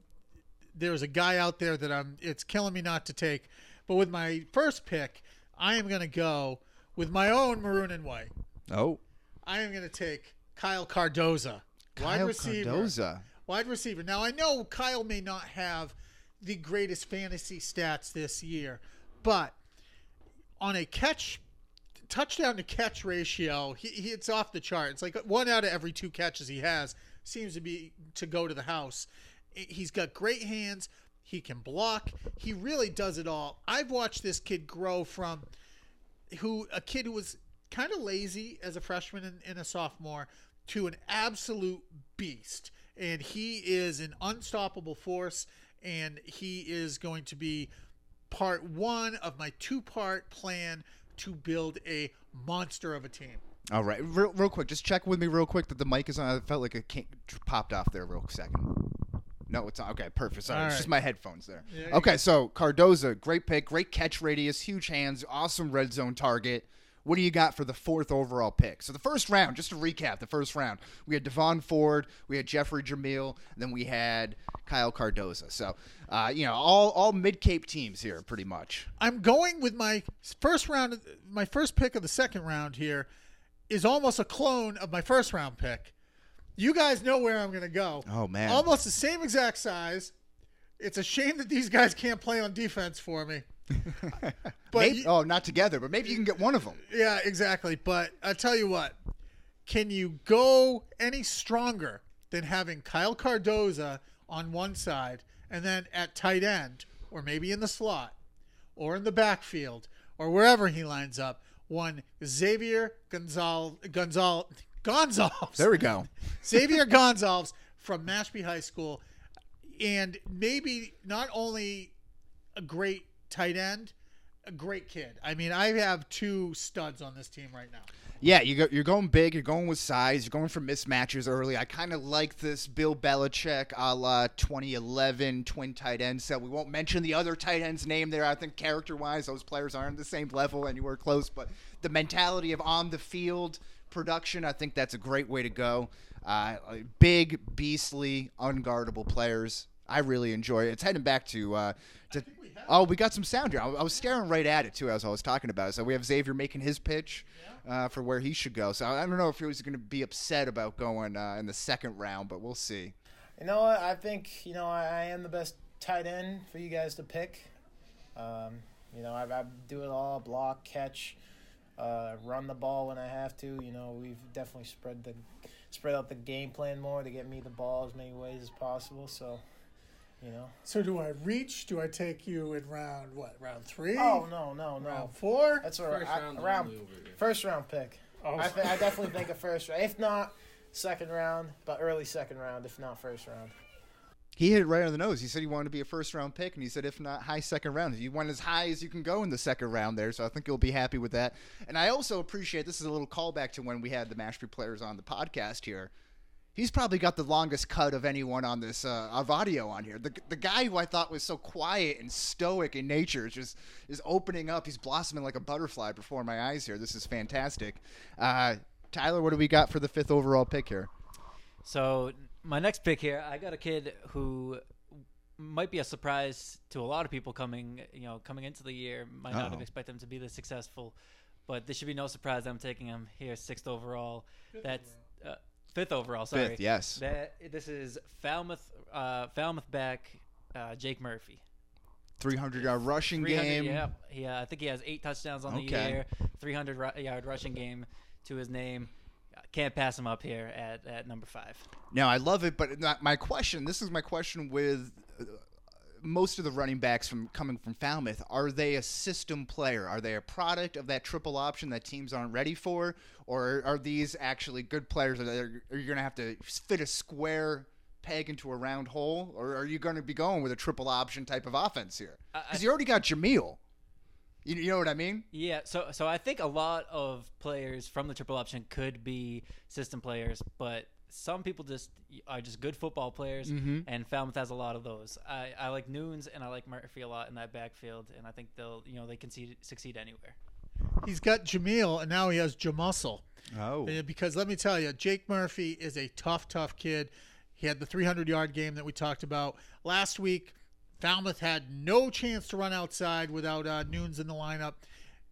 there's a guy out there that I'm. It's killing me not to take. But with my first pick, I am going to go with my own maroon and white. Oh, I am going to take Kyle Cardoza, wide Kyle receiver. Cardoza. Wide receiver. Now I know Kyle may not have the greatest fantasy stats this year, but on a catch touchdown to catch ratio, he, he it's off the chart. It's like one out of every two catches he has seems to be to go to the house. He's got great hands. He can block. He really does it all. I've watched this kid grow from who a kid who was kind of lazy as a freshman and, and a sophomore to an absolute beast. And he is an unstoppable force, and he is going to be part one of my two part plan to build a monster of a team. All right, real, real quick. Just check with me real quick that the mic is on. I felt like it came, popped off there real second. No, it's on. Okay, perfect. Sorry, All it's right. just my headphones there. Yeah, okay, so Cardoza, great pick, great catch radius, huge hands, awesome red zone target. What do you got for the fourth overall pick? So the first round, just to recap, the first round, we had Devon Ford, we had Jeffrey Jamil, and then we had Kyle Cardoza. So, uh, you know, all all mid Cape teams here, pretty much. I'm going with my first round. My first pick of the second round here is almost a clone of my first round pick. You guys know where I'm going to go. Oh, man. almost the same exact size. It's a shame that these guys can't play on defense for me. *laughs* But Maybe, you- oh, not together, but maybe you can get one of them. Yeah, exactly. But I tell you what, can you go any stronger than having Kyle Cardoza on one side and then at tight end, or maybe in the slot, or in the backfield, or wherever he lines up, one Xavier Gonzalez, Gonzal Gonzalez. There we go. *laughs* Xavier Gonzalez from Mashpee High School, and maybe not only a great tight end, a great kid. I mean, I have two studs on this team right now. Yeah, you go, you're going big. You're going with size. You're going for mismatches early. I kind of like this Bill Belichick a la 2011 twin tight end set. We won't mention the other tight end's name there. I think character wise, those players aren't the same level anywhere close. But the mentality of on the field production, I think that's a great way to go. Uh, big, beastly, unguardable players. I really enjoy it. It's heading back to. Uh, to oh, we got some sound here. I, I was staring right at it too as I was talking about it. So we have Xavier making his pitch uh, for where he should go. So I don't know if he was going to be upset about going uh, in the second round, but we'll see. You know what? I think you know I, I am the best tight end for you guys to pick. Um, you know I, I do it all: block, catch, uh, run the ball when I have to. You know we've definitely spread the spread out the game plan more to get me the ball as many ways as possible. So, you know. So do I reach? Do I take you in round what? Round three? Oh no no no! round four? That's all right. First I- round round only over here. first round pick. Oh. I, th- I definitely think a first round. If not second round, but early second round. If not first round. He hit it right on the nose. He said he wanted to be a first round pick, and he said if not high second round, you went as high as you can go in the second round there. So I think you'll be happy with that. And I also appreciate this is a little callback to when we had the Mashpee players on the podcast here. He's probably got the longest cut of anyone on this uh, of audio on here. The, the guy who I thought was so quiet and stoic in nature is just is opening up. He's blossoming like a butterfly before my eyes here. This is fantastic. Uh, Tyler, what do we got for the fifth overall pick here? So my next pick here, I got a kid who might be a surprise to a lot of people coming, you know, coming into the year. Might not Uh-oh. have expected him to be this successful, but this should be no surprise. I'm taking him here, sixth overall. That's uh, fifth overall. Sorry, Fifth, yes. That this is Falmouth, uh, Falmouth back, uh, Jake Murphy. 300 yard rushing 300 game. Yeah, yeah. I think he has eight touchdowns on the Okay. year, 300 ru- yard rushing game to his name. Can't pass him up here at, at number five. Now I love it, but my question. This is my question with uh, most of the running backs from coming from Falmouth. Are they a system player? Are they a product of that triple option that teams aren't ready for, or are these actually good players that are, are you going to have to fit a square peg into a round hole, or are you going to be going with a triple option type of offense here? Because you already got Jameel. You, you know what I mean? Yeah, so so I think a lot of players from the triple option could be system players, but some people just are just good football players, and Falmouth has a lot of those. I, I like Noons and I like Murphy a lot in that backfield, and I think they'll you know they can see, succeed anywhere. He's got Jameel, and now he has Jamuscle. Oh, Because let me tell you, Jake Murphy is a tough, tough kid. He had the 300 yard game that we talked about last week. Falmouth had no chance to run outside without uh, Noons in the lineup.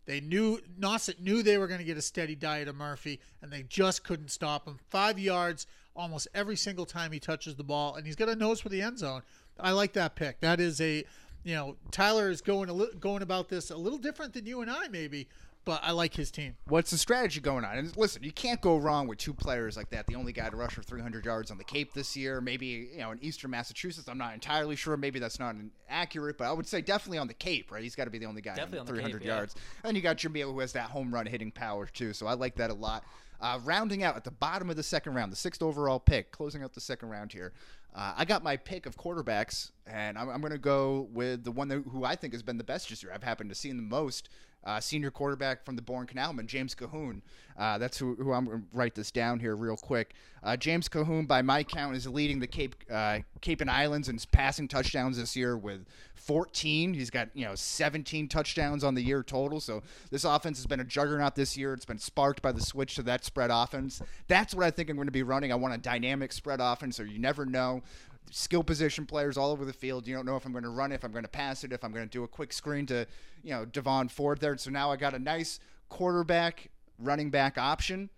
They knew Nauset knew they were going to get a steady diet of Murphy, and they just couldn't stop him. Five yards almost every single time he touches the ball, and he's got a nose for the end zone. I like that pick. That is a, you know, Tyler is going a li- going about this a little different than you and I maybe, but I like his team. What's the strategy going on? And listen, you can't go wrong with two players like that. The only guy to rush for 300 yards on the Cape this year, maybe you know in Eastern Massachusetts. I'm not entirely sure. Maybe that's not accurate, but I would say definitely on the Cape, right? He's got to be the only guy Definitely on on 300 Cape, yeah. yards. And you got Jameel who has that home run hitting power too. So I like that a lot. Uh, rounding out at the bottom of the second round, the sixth overall pick, closing out the second round here. Uh, I got my pick of quarterbacks, and I'm, I'm going to go with the one that, who I think has been the best this year. I've happened to see the most. Uh, senior quarterback from the Bourne Canalmen, James Cahoon. Uh, that's who, who I'm going to write this down here real quick. Uh, James Cahoon, by my count, is leading the Cape uh, Cape and Islands in passing touchdowns this year with 14. He's got you know 17 touchdowns on the year total. So this offense has been a juggernaut this year. It's been sparked by the switch to that spread offense. That's what I think I'm going to be running. I want a dynamic spread offense, so you never know skill position players all over the field. You don't know if I'm going to run if I'm going to pass it, if I'm going to do a quick screen to, you know, Devon Ford there. So now I got a nice quarterback, running back option.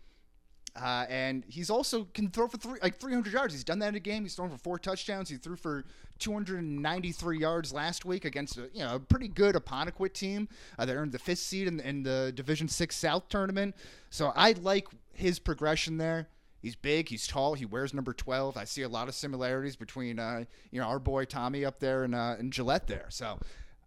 Uh, and he's also can throw for three, like 300 yards. He's done that in a game. He's thrown for four touchdowns. He threw for 293 yards last week against a, you know a pretty good Apponequet team. Uh, they earned the fifth seed in, in the Division Six South tournament. So I like his progression there. He's big. He's tall. He wears number 12. I see a lot of similarities between uh, you know our boy Tommy up there and uh, and Gillette there. So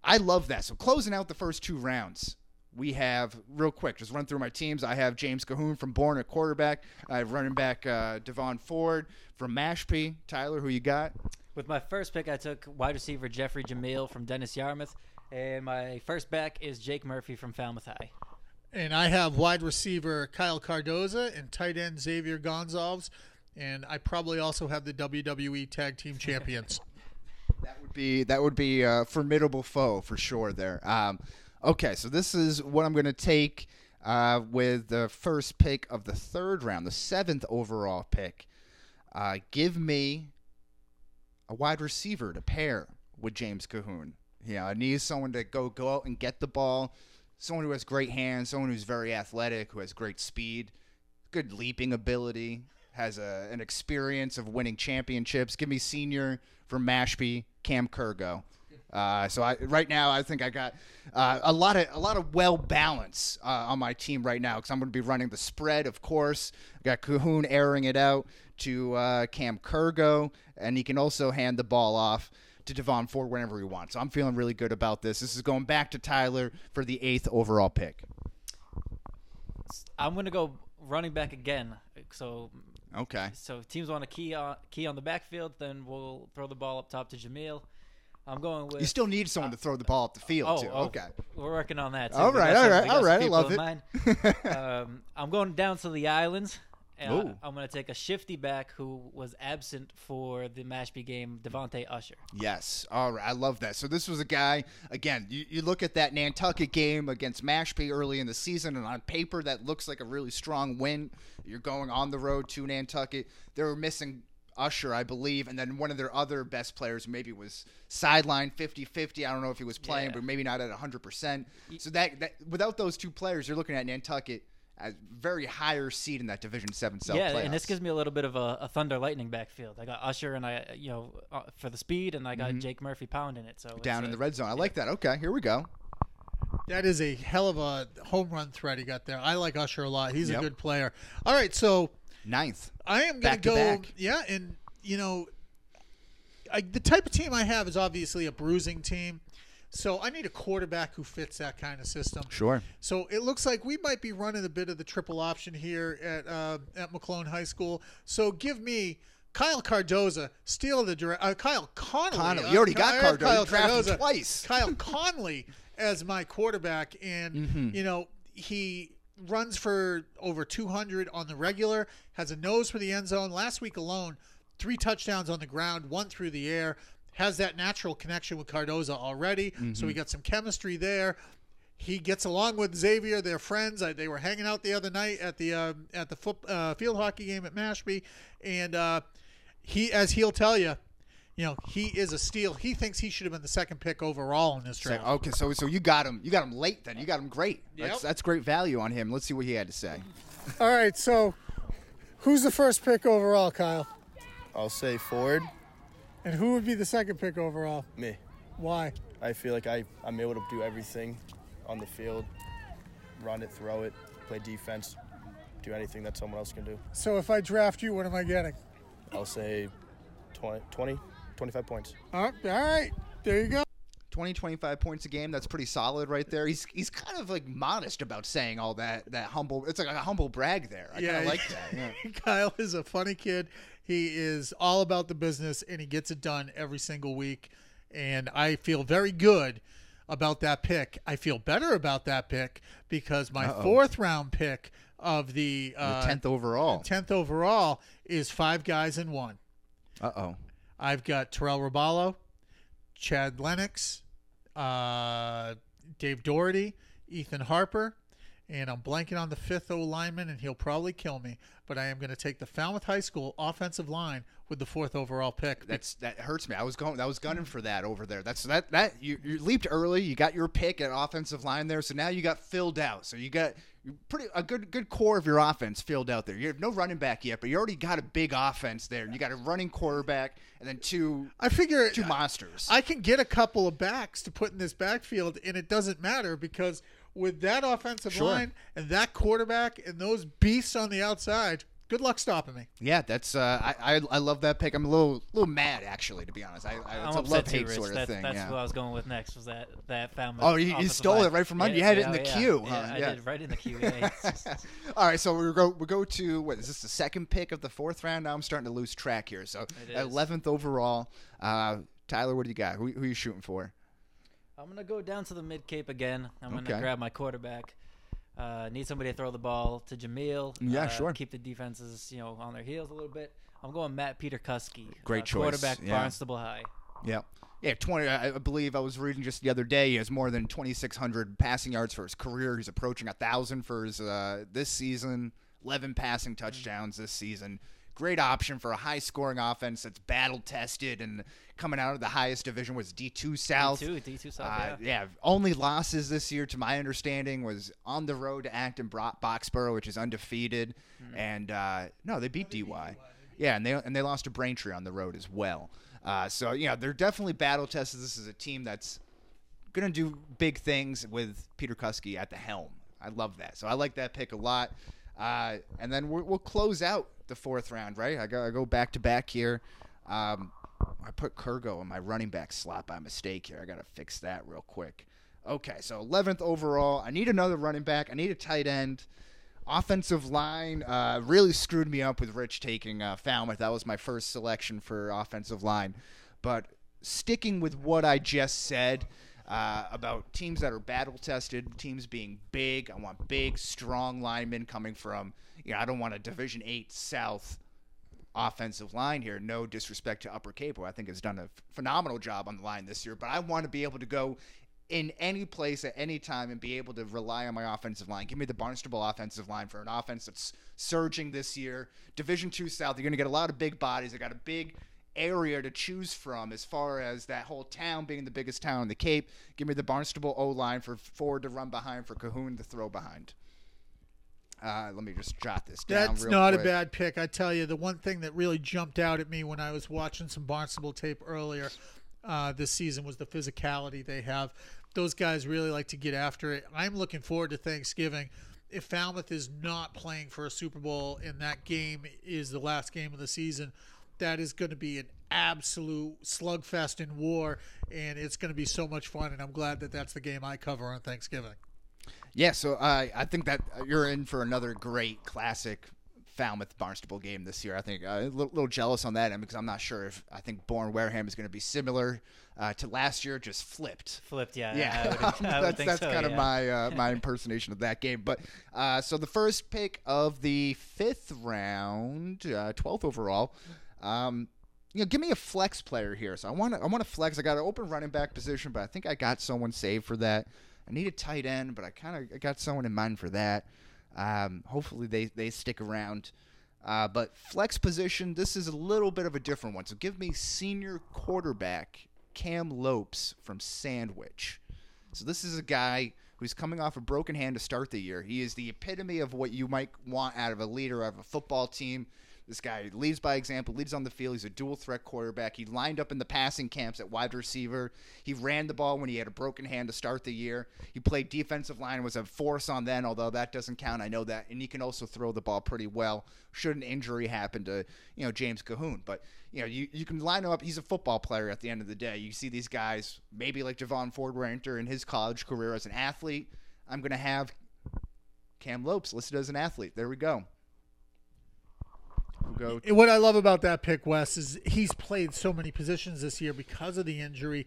I love that. So closing out the first two rounds, we have real quick. Just run through my teams. I have James Cahoon from Bourne at quarterback. I have running back uh, Devon Ford from Mashpee. Tyler, who you got? With my first pick, I took wide receiver Jeffrey Jamil from Dennis Yarmouth, and my first back is Jake Murphy from Falmouth High. And I have wide receiver Kyle Cardoza and tight end Xavier Gonzalez. And I probably also have the WWE Tag Team Champions. *laughs* That would be that would be a formidable foe for sure. There. Um, okay, so this is what I'm going to take uh, with the first pick of the third round, the seventh overall pick. Uh, give me a wide receiver to pair with James Cahoon. Yeah, I need someone to go go out and get the ball. Someone who has great hands, someone who's very athletic, who has great speed, good leaping ability, has a, an experience of winning championships. Give me senior from Mashpee, Cam Kurgo. Uh, so I, right now, I think I got uh, a lot of a lot of well balance uh, on my team right now because I'm going to be running the spread, of course. I got Cahoon airing it out to uh, Cam Kurgo, and he can also hand the ball off to Devon Ford whenever he wants. So I'm feeling really good about this. This is going back to Tyler for the eighth overall pick. I'm gonna go running back again. So Okay. so teams want to key on key on the backfield, then we'll throw the ball up top to Jamil. I'm going with. You still need someone to throw the ball up the field Oh, too. oh, Okay. We're working on that. Too. All right, all right, all right, I love it. *laughs* um, I'm going down to the islands. Ooh. I'm going to take a shifty back who was absent for the Mashpee game, Devonte Usher. Yes. All right. I love that. So this was a guy, again, you, you look at that Nantucket game against Mashpee early in the season, and on paper, that looks like a really strong win. You're going on the road to Nantucket. They were missing Usher, I believe, and then one of their other best players maybe was sideline 50-50. I don't know if he was playing, Yeah. but maybe not at 100%. So that, that without those two players, you're looking at Nantucket as very higher seed in that Division 7 South yeah, playoffs. and this gives me a little bit of a, a Thunder Lightning backfield. I got Usher and I, you know, uh, for the speed, and I got Jake Murphy pound in it. So Mm-hmm. down in a- the red zone. I like that. Okay, here we go. That is a hell of a home run threat he got there. I like Usher a lot. He's Yep. a good player. All right, so Ninth. I am going Back to to go. back. Yeah, and you know, I, the type of team I have is obviously a bruising team. So I need a quarterback who fits that kind of system. Sure. So it looks like we might be running a bit of the triple option here at uh, at Maclone High School. So give me Kyle Cardoza, steal the direct. Uh, Kyle Conley. Conley. uh, You already got Kyle- Cardoza. Kyle You drafted him Cardoza. twice. Kyle Conley as my quarterback, and Mm-hmm. you know he runs for over 200 on the regular, has a nose for the end zone. Last week alone, three touchdowns on the ground, one through the air. Has that natural connection with Cardoza already, so we Mm-hmm. got some chemistry there. He gets along with Xavier. They're friends. I, they were hanging out the other night at the uh, at the foot, uh, field hockey game at Mashpee, and uh, he, as he'll tell you, you know, he is a steal. He thinks he should have been the second pick overall in this So, draft. okay, so so you got him. You got him late. Then you got him great. That's Yep. that's great value on him. Let's see what he had to say. All right, so who's the first pick overall, Kyle? I'll say Ford. And who would be the second pick overall? Me. Why? I feel like I, I'm able to do everything on the field run it, throw it, play defense, do anything that someone else can do. So if I draft you, what am I getting? I'll say 20, 20 25 points. All right, all right. there you go. 20, 25 points a game. That's pretty solid right there. He's he's kind of like modest about saying all that that humble. It's like a humble brag there. I kind of like that. Yeah. *laughs* Kyle is a funny kid. He is all about the business and he gets it done every single week. And I feel very good about that pick. I feel better about that pick because my Uh-oh. fourth round pick of the The uh, tenth overall. 10th overall is five guys in one. Uh oh. I've got Terrell Raballo, Chad Lennox, uh, Dave Doherty, Ethan Harper, and I'm blanking on the fifth O lineman, and he'll probably kill me. But I am going to take the Falmouth High School offensive line with the fourth overall pick. That's that hurts me. I was going. I was gunning for that over there. That's that that you, you leaped early. You got your pick at offensive line there. So now you got filled out. So you got pretty a good good core of your offense filled out there. You have no running back yet, but you already got a big offense there. You got a running quarterback and then two I figure two monsters. I can get a couple of backs to put in this backfield, and it doesn't matter because with that offensive Sure. line and that quarterback and those beasts on the outside, good luck stopping me. yeah, that's uh, I, I I love that pick. I'm a little little mad actually, to be honest. I, I I'm it's a love too, hate sort of that's thing. that's yeah. what I was going with next. Was that that Falmouth? Oh, you- you stole line. it right from under- you had it in the yeah, queue, Yeah, huh? I Yeah. did right in the queue. Yeah, *laughs* it's- All right, so we go we go to what is this the second pick of the fourth round? Now I'm starting to lose track here. So eleventh overall, uh, Tyler, what do you got? Who, who are you shooting for? I'm gonna go down to the mid cape again. I'm gonna Okay. grab my quarterback. Uh, need somebody to throw the ball to Jameel. Yeah, uh, sure. Keep the defenses, you know, on their heels a little bit. I'm going Matt Peter. Great uh, choice, Quarterback, yeah. Barnstable High. Yeah. Yeah, 20 I I believe I was reading just the other day he has more than 2600 passing yards for his career. He's approaching a 1000 for his uh, this season, 11 passing touchdowns this season. Great option for a high scoring offense that's battle tested and coming out of the highest division was D2 South. D2, D2 South, Uh, yeah. yeah, only losses this year, to my understanding, was on the road to Acton Bro- Boxborough, which is undefeated, and uh, no, they beat DY. Yeah, and they and they lost to Braintree on the road as well. Uh, so yeah, they're definitely battle tested. This is a team that's gonna do big things with Peter Kuski at the helm. I love that. So I like that pick a lot. Uh, and then we're, we'll close out the fourth round, right? I go I go back to back here. Um, I put Kurgo in my running back slot by mistake here. I gotta fix that real quick. Okay, so 11th overall. I need another running back. I need a tight end. Offensive line uh, really screwed me up with Rich taking uh, Falmouth. That was my first selection for offensive line. But sticking with what I just said uh, about teams that are battle tested, teams being big, I want big, strong linemen coming from. You know, I don't want a Division Eight South offensive line here. No disrespect to Upper Cape, I think has done a phenomenal job on the line this year. But I want to be able to go in any place at any time and be able to rely on my offensive line. Give me the Barnstable offensive line for an offense that's surging this year. Division Two South, you're going to get a lot of big bodies. They got a big area to choose from as far as that whole town being the biggest town in the Cape. Give me the Barnstable O line for Ford to run behind, for Cahoon to throw behind. Uh, let me just jot this down. That's not quick. a bad pick. I tell you, the one thing that really jumped out at me when I was watching some Barnstable tape earlier uh, this season was the physicality they have. Those guys really like to get after it. I'm looking forward to Thanksgiving. If Falmouth is not playing for a Super Bowl and that game is the last game of the season, that is going to be an absolute slugfest in war, and it's going to be so much fun. And I'm glad that that's the game I cover on Thanksgiving. Yeah, so uh, I think that you're in for another great classic Falmouth Barnstable game this year. I think uh, a little, little jealous on that end because I'm not sure if I think Bourne Wareham is going to be similar uh, to last year, just flipped. Flipped, yeah. Yeah, I would, I *laughs* that's that's so, kind of my uh, *laughs* my impersonation of that game. But uh, so the first pick of the fifth round, uh, twelfth overall. Um, you know, give me a flex player here. So I want to I want to flex. I got an open running back position, but I think I got someone saved for that. I need a tight end, but I kind of got someone in mind for that. Um, hopefully they they stick around. Uh, but flex position, this is a little bit of a different one. So give me senior quarterback Cam Lopes from Sandwich. So this is a guy who's coming off a broken hand to start the year. He is the epitome of what you might want out of a leader of a football team. This guy leads by example, leads on the field. He's a dual threat quarterback. He lined up in the passing camps at wide receiver. He ran the ball when he had a broken hand to start the year. He played defensive line, was a force on then, although that doesn't count. I know that. And he can also throw the ball pretty well. Should an injury happen to, you know, James Cahoon. But, you know, you, you can line him up. He's a football player at the end of the day. You see these guys, maybe like Javon Ford Ranter in his college career as an athlete. I'm going to have Cam Lopes listed as an athlete. There we go. We'll go What I love about that pick, Wes, is he's played so many positions this year because of the injury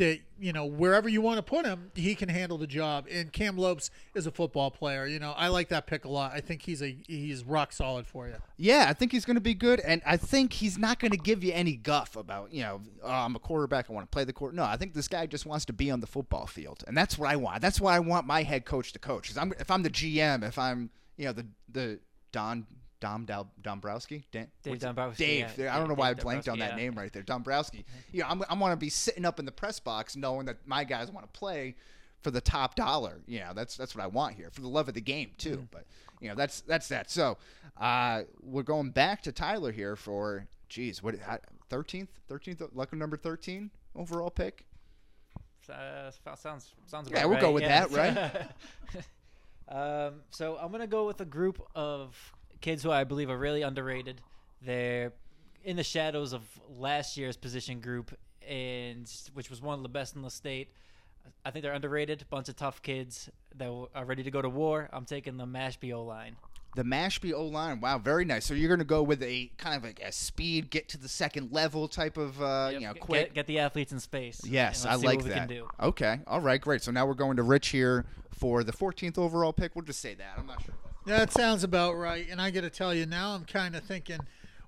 that, you know, wherever you want to put him, he can handle the job. And Cam Lopes is a football player. You know, I like that pick a lot. I think he's a he's rock solid for you. Yeah, I think he's going to be good, and I think he's not going to give you any guff about you know oh, I'm a quarterback. I want to play the court. No, I think this guy just wants to be on the football field, and that's what I want. That's what I want my head coach to coach. Because I'm if I'm the GM, if I'm you know the the Don Dom Dal, Dombrowski, Dan, Dave? Dombrowski, Dave. yeah. I don't know why I Dave blanked on that yeah. name right there, Dombrowski. You know, I'm, I want to be sitting up in the press box knowing that my guys want to play for the top dollar. You know, that's that's what I want here for the love of the game too. Mm-hmm. But you know, that's that's that. So uh, we're going back to Tyler here for, geez, what thirteenth, thirteenth, lucky number thirteen overall pick. Uh, sounds sounds Yeah, we'll go with yeah. that, right? *laughs* um, so I'm gonna go with a group of kids who I believe are really underrated. They're in the shadows of last year's position group, and which was one of the best in the state. I think they're underrated. Bunch of tough kids that are ready to go to war. I'm taking the Mashpee O line. The Mashpee O line, wow, very nice. So you're going to go with a kind of like a speed, get to the second level type of, uh, you know, Get- quick. Get, get the athletes in space. Yes, I like what we that. can do. Okay, all right, great. So now we're going to Rich here for the 14th overall pick. We'll just say that. I'm not sure. That sounds about right. And I got to tell you, now I'm kind of thinking,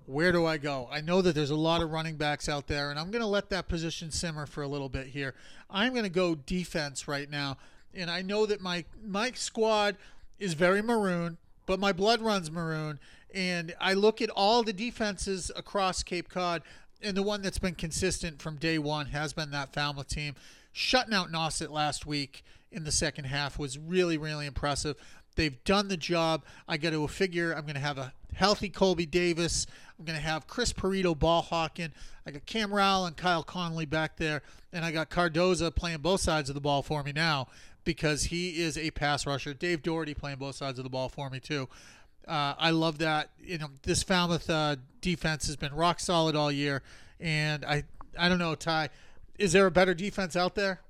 where do I go? I know that there's a lot of running backs out there, and I'm going to let that position simmer for a little bit here. I'm going to go defense right now, and I know that my my squad is very maroon, but my blood runs maroon, and I look at all the defenses across Cape Cod, and the one that's been consistent from day one has been that Falmouth team. Shutting out Nauset last week in the second half was really, really impressive. They've done the job. I got to figure I'm going to have a healthy Colby Davis. I'm going to have Chris Perito ball hawking. I got Cam Rowell and Kyle Conley back there. And I got Cardoza playing both sides of the ball for me now because he is a pass rusher. Dave Doherty playing both sides of the ball for me, too. Uh, I love that. You know, this Falmouth uh, defense has been rock solid all year. And I, I don't know, Ty, is there a better defense out there?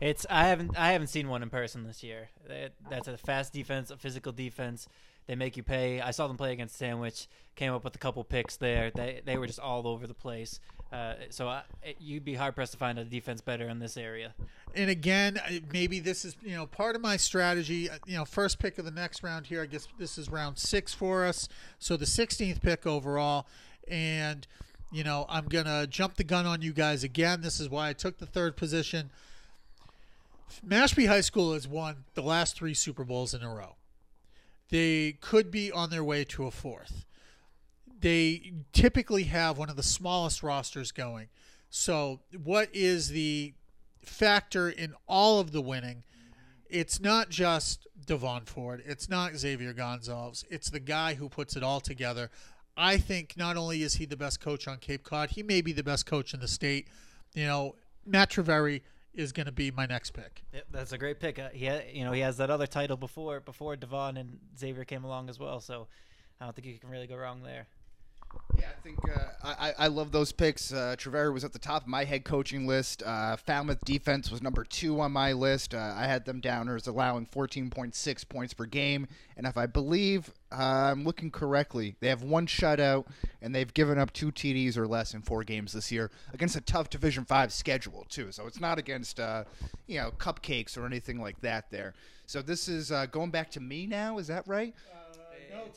It's I haven't I haven't seen one in person this year. That, that's a fast defense, a physical defense. They make you pay. I saw them play against Sandwich. Came up with a couple picks there. They they were just all over the place. Uh, so I, you'd be hard pressed to find a defense better in this area. And again, maybe this is you know part of my strategy. Uh, You know, first pick of the next round here. I guess this is round six for us. So the 16th pick overall, and you know I'm gonna jump the gun on you guys again. This is why I took the third position. Mashpee High School has won the last three Super Bowls in a row. They could be on their way to a fourth. They typically have one of the smallest rosters going. So, what is the factor in all of the winning? It's not just Devon Ford. It's not Xavier Gonzalez. It's the guy who puts it all together. I think not only is he the best coach on Cape Cod, he may be the best coach in the state. You know, Matt Triveri is going to be my next pick. That's a great pick. Uh, he ha- you know he has that other title before before Devon and Xavier came along as well. So I don't think you can really go wrong there. Yeah, I think uh, I, I love those picks. Uh, was at the top of my head coaching list. Uh, Falmouth defense was number two on my list. Uh, I had them down allowing 14.6 points per game. And if I believe uh, I'm looking correctly, they have one shutout and they've given up two TDs or less in four games this year against a tough Division Five schedule too. So it's not against uh, you know cupcakes or anything like that there. So this is uh, going back to me now. Is that right?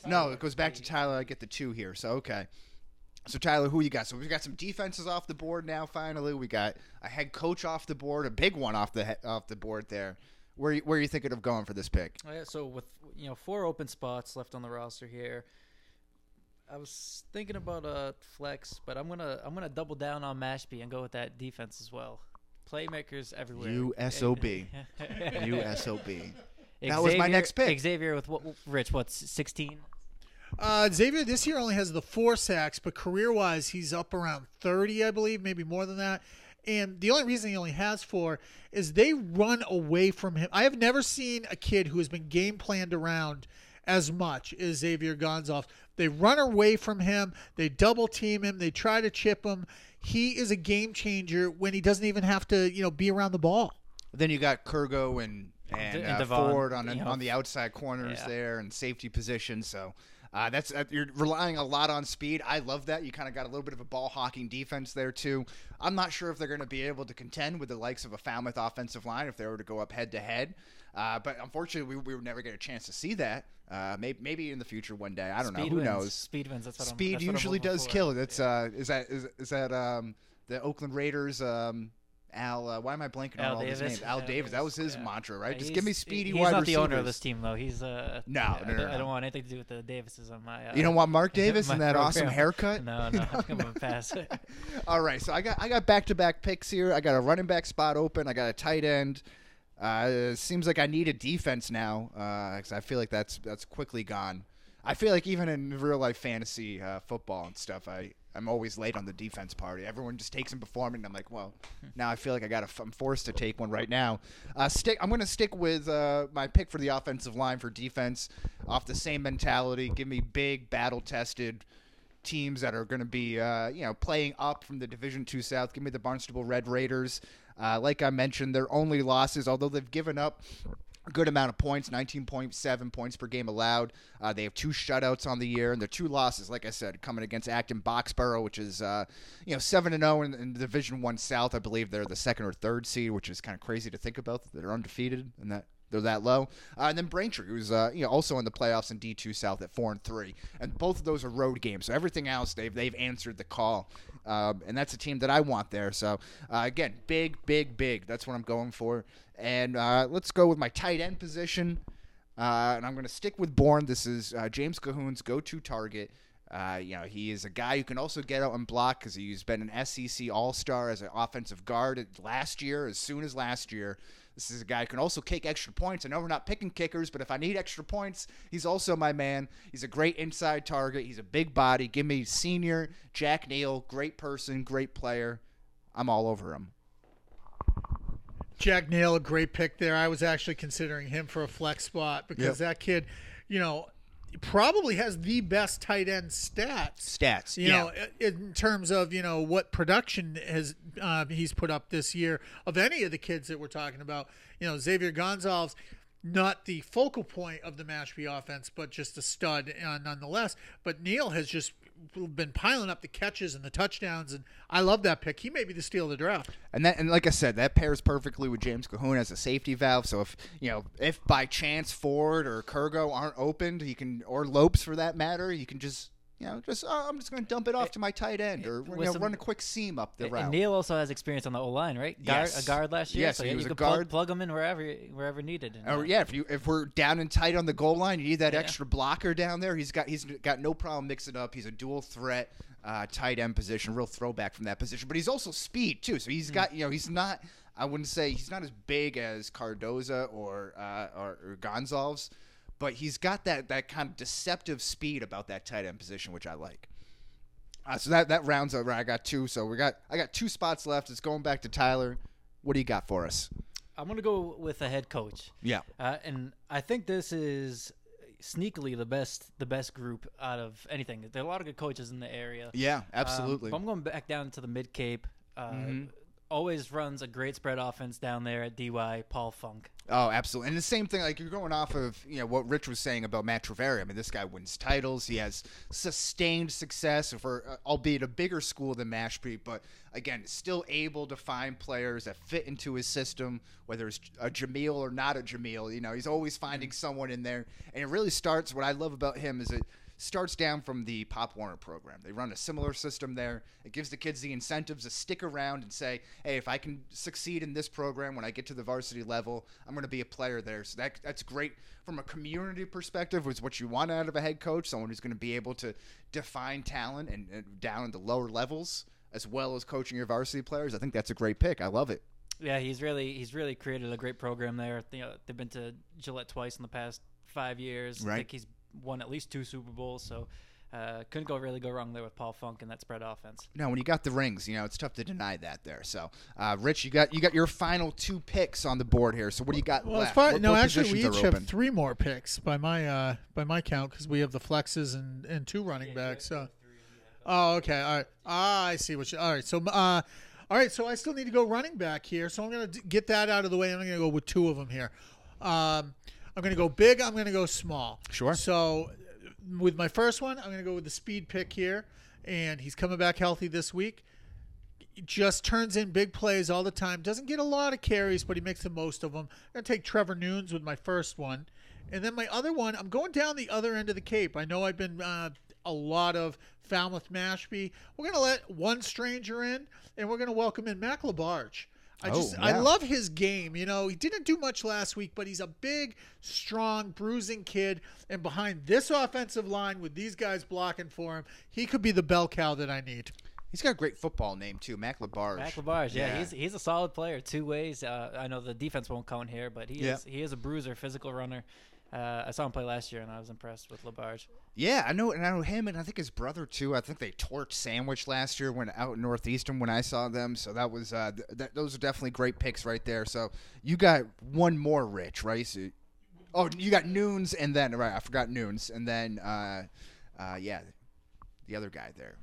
No, it goes back to Tyler. I get the two here. So okay. So Tyler, who you got? So we've got some defenses off the board now. Finally, we got a head coach off the board, a big one off the off the board there. Where where are you thinking of going for this pick? Oh, yeah, so with you know four open spots left on the roster here, I was thinking about a flex, but I'm gonna I'm gonna double down on Mashpee and go with that defense as well. Playmakers everywhere. USOB. USOB. *laughs* That was my next pick. Xavier with what? Rich, what's sixteen? Uh, Xavier this year only has the four sacks, but career wise, he's up around 30, I believe, maybe more than that. And the only reason he only has four is they run away from him. I have never seen a kid who has been game planned around as much as Xavier Gonzalez. They run away from him, they double team him, they try to chip him. He is a game changer when he doesn't even have to, you know, be around the ball. Then you got Kurgo and and, And uh, Devon, Ford on on the outside corners Yeah. there and safety position. So. Uh, that's uh, you're relying a lot on speed. I love that. You kind of got a little bit of a ball hawking defense there too. I'm not sure if they're going to be able to contend with the likes of a Falmouth offensive line if they were to go up head to head. Uh, But unfortunately, we, we would never get a chance to see that. Uh, maybe, maybe in the future one day. I don't know. Speed Who knows? Speed wins. That's what I'm, Speed that's what I'm usually hoping does for. kill. That's uh, is that is, is that um, the Oakland Raiders um, Al? Uh, why am I blanking on Al all Davis? names? Al Al Davis. That was his yeah. mantra, right? Yeah, Just give me speedy He's wide not the owner of this team though. He's uh. No, I, no, don't- no, I don't want anything to do with the Davises on my. Uh, You don't want Mark *laughs* Davis and that *laughs* awesome haircut? No, *laughs* no, I'm gonna pass. All right, so I got I got back to back picks here. I got a running back spot open. I got a tight end. Uh, it seems like I need a defense now because I feel like that's that's quickly gone. I feel like even in real life fantasy uh, football and stuff, I I'm always late on the defense party. Everyone just takes them before me, and I'm like, well, now I feel like I got I'm forced to take one right now. Uh, stick. I'm going to stick with uh, my pick for the offensive line for defense off the same mentality. Give me big, battle tested teams that are going to be uh, you know playing up from the Division Two South. Give me the Barnstable Red Raiders. Uh, like I mentioned, their only losses, although they've given up a good amount of points, 19.7 points per game allowed. Uh, they have two shutouts on the year, and their two losses, like I said, coming against Acton Boxborough, which is uh, you know seven and zero in, in Division One South. I believe they're the second or third seed, which is kind of crazy to think about. that They're undefeated and that they're that low. Uh, and then Braintree, who's uh, you know also in the playoffs in D2 South at four and three, and both of those are road games. So everything else they've they've answered the call, um, and that's a team that I want there. So uh, again, big, big, big. That's what I'm going for. And uh, let's go with my tight end position. Uh, and I'm going to stick with Bourne. This is uh, James Cahoon's go-to target. Uh, you know, he is a guy who can also get out and block because he's been an SCC All-Star as an offensive guard last year, as soon as last year. This is a guy who can also kick extra points. I know we're not picking kickers, but if I need extra points, he's also my man. He's a great inside target. He's a big body. Give me senior Jack Neal, great person, great player. I'm all over him. Jack Nail, a great pick there. I was actually considering him for a flex spot because that kid, you know, probably has the best tight end stats. Stats, you yeah. know, in terms of you know what production has uh, he's put up this year of any of the kids that we're talking about. You know, Xavier Gonzalez, not the focal point of the Mashpee offense, but just a stud uh, nonetheless. But Neal has just been piling up the catches and the touchdowns, and I love that pick. He may be the steal of the draft. And that, and like I said, that pairs perfectly with James Cahoon as a safety valve. So if you know, if by chance Ford or Kurgo aren't opened, he can, or Lopes for that matter, you can just, you know, just oh, I'm just going to dump it off to my tight end, or you know, some- run a quick seam up the And route. Neal also has experience on the O line, right? Guard, Yes. A guard last year. Yes, so he yeah, was you a could plug, guard. plug him in wherever wherever needed. Or uh, yeah, if you if we're down and tight on the goal line, you need that Yeah. extra blocker down there. He's got he's got no problem mixing up. He's a dual threat uh, tight end position, real throwback from that position. But he's also speed too. So he's got you know he's not I wouldn't say he's not as big as Cardoza or uh, or, or Gonzalez, but he's got that that kind of deceptive speed about that tight end position, which I like. Uh, so that that rounds over. I got two. So we got I got two spots left. It's going back to Tyler. What do you got for us? I'm gonna go with a head coach. Yeah. Uh, and I think this is sneakily the best the best group out of anything. There are a lot of good coaches in the area. Yeah, Um, absolutely. but I'm going back down to the mid Cape. Uh, Mm-hmm. Always runs a great spread offense down there at DY. Paul Funk. Oh, absolutely. And the same thing, like you're going off of, you know, what Rich was saying about Matt Triveri. I mean, this guy wins titles. He has sustained success for, uh, albeit a bigger school than Mashpee, but again, still able to find players that fit into his system, whether it's a Jameel or not a Jameel. You know, he's always finding someone in there. And it really starts, what I love about him is it starts down from the Pop Warner program. They run a similar system there. It gives the kids the incentives to stick around and say, "Hey, if I can succeed in this program when I get to the varsity level, I'm going to be a player there." So that that's great from a community perspective. Was what you want out of a head coach, someone who's going to be able to define talent and, and down in the lower levels as well as coaching your varsity players. I think that's a great pick. I love it. Yeah, he's really he's really created a great program there. You know, they've been to Gillette twice in the past five years. I Right. think he's won at least two Super Bowls, so uh, couldn't go really go wrong there with Paul Funk and that spread offense. No, when you got the rings, you know it's tough to deny that there. So, uh, Rich, you got you got your final two picks on the board here. So, what do you got Well, left? fine. What- no, what actually, we each have three more picks by my uh, by my count because we have the flexes and, and two running backs. So, oh, okay, all right. Ah, I see what you. All right, so uh, all right, so I still need to go running back here. So I'm gonna d- get that out of the way. and I'm gonna go with two of them here. Um, I'm gonna go big. I'm gonna go small. Sure. So with my first one, I'm gonna go with the speed pick here, and he's coming back healthy this week just turns in big plays all the time. Doesn't get a lot of carries, but he makes the most of them. I'm going to take Trevor Noons with my first one. And then my other one, I'm going down the other end of the Cape. I know I've been uh, a lot of Falmouth Mashpee. We're going to let one stranger in, and we're going to welcome in Mac LaBarge. I Oh, just I love his game. You know, he didn't do much last week, but he's a big, strong, bruising kid. And behind this offensive line with these guys blocking for him, he could be the bell cow that I need. He's got a great football name too, Mac LaBarge. Mac LaBarge, yeah, he's he's a solid player. Two ways. Uh, I know the defense won't count here, but he Yeah. is he is a bruiser, physical runner. Uh, I saw him play last year, and I was impressed with LaBarge. Yeah, I know, and I know him, and I think his brother too. I think they torched Sandwich last year when out in Northeastern when I saw them. So that was uh, th- th- those are definitely great picks right there. So you got one more, Rich, right? So, oh, you got Noons, and then right, I forgot Noons, and then uh, uh, yeah, the other guy there.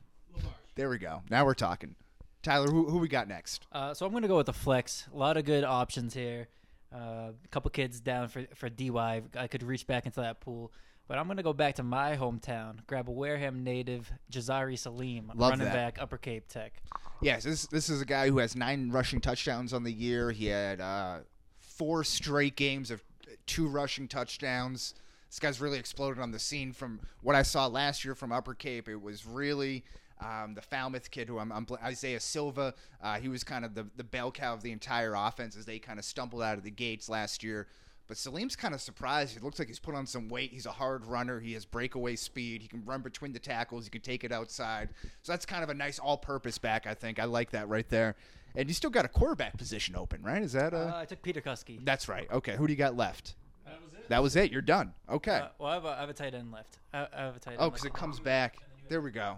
There we go. Now we're talking. Tyler, who who we got next? Uh, so I'm going to go with the flex. A lot of good options here. Uh, a couple kids down for for DY. I could reach back into that pool. But I'm gonna go back to my hometown, grab a Wareham native, Jazari Salim, Love running that. back, Upper Cape Tech. Yes, this this is a guy who has nine rushing touchdowns on the year. He had uh, four straight games of two rushing touchdowns. This guy's really exploded on the scene. From what I saw last year from Upper Cape, it was really um, the Falmouth kid who I'm, I'm Isaiah Silva. Uh, he was kind of the the bell cow of the entire offense as they kind of stumbled out of the gates last year. But Salim's kind of surprised. He looks like he's put on some weight. He's a hard runner. He has breakaway speed. He can run between the tackles. He can take it outside. So that's kind of a nice all-purpose back. I think I like that right there. And you still got a quarterback position open, right? Is that Uh, I took Peter Kusky. that's right. Okay, who do you got left? That was it. That was it. You're done. Okay. Uh, well, I have, a, I have a tight end left. I, I have a tight end. oh, because it comes back. There we go.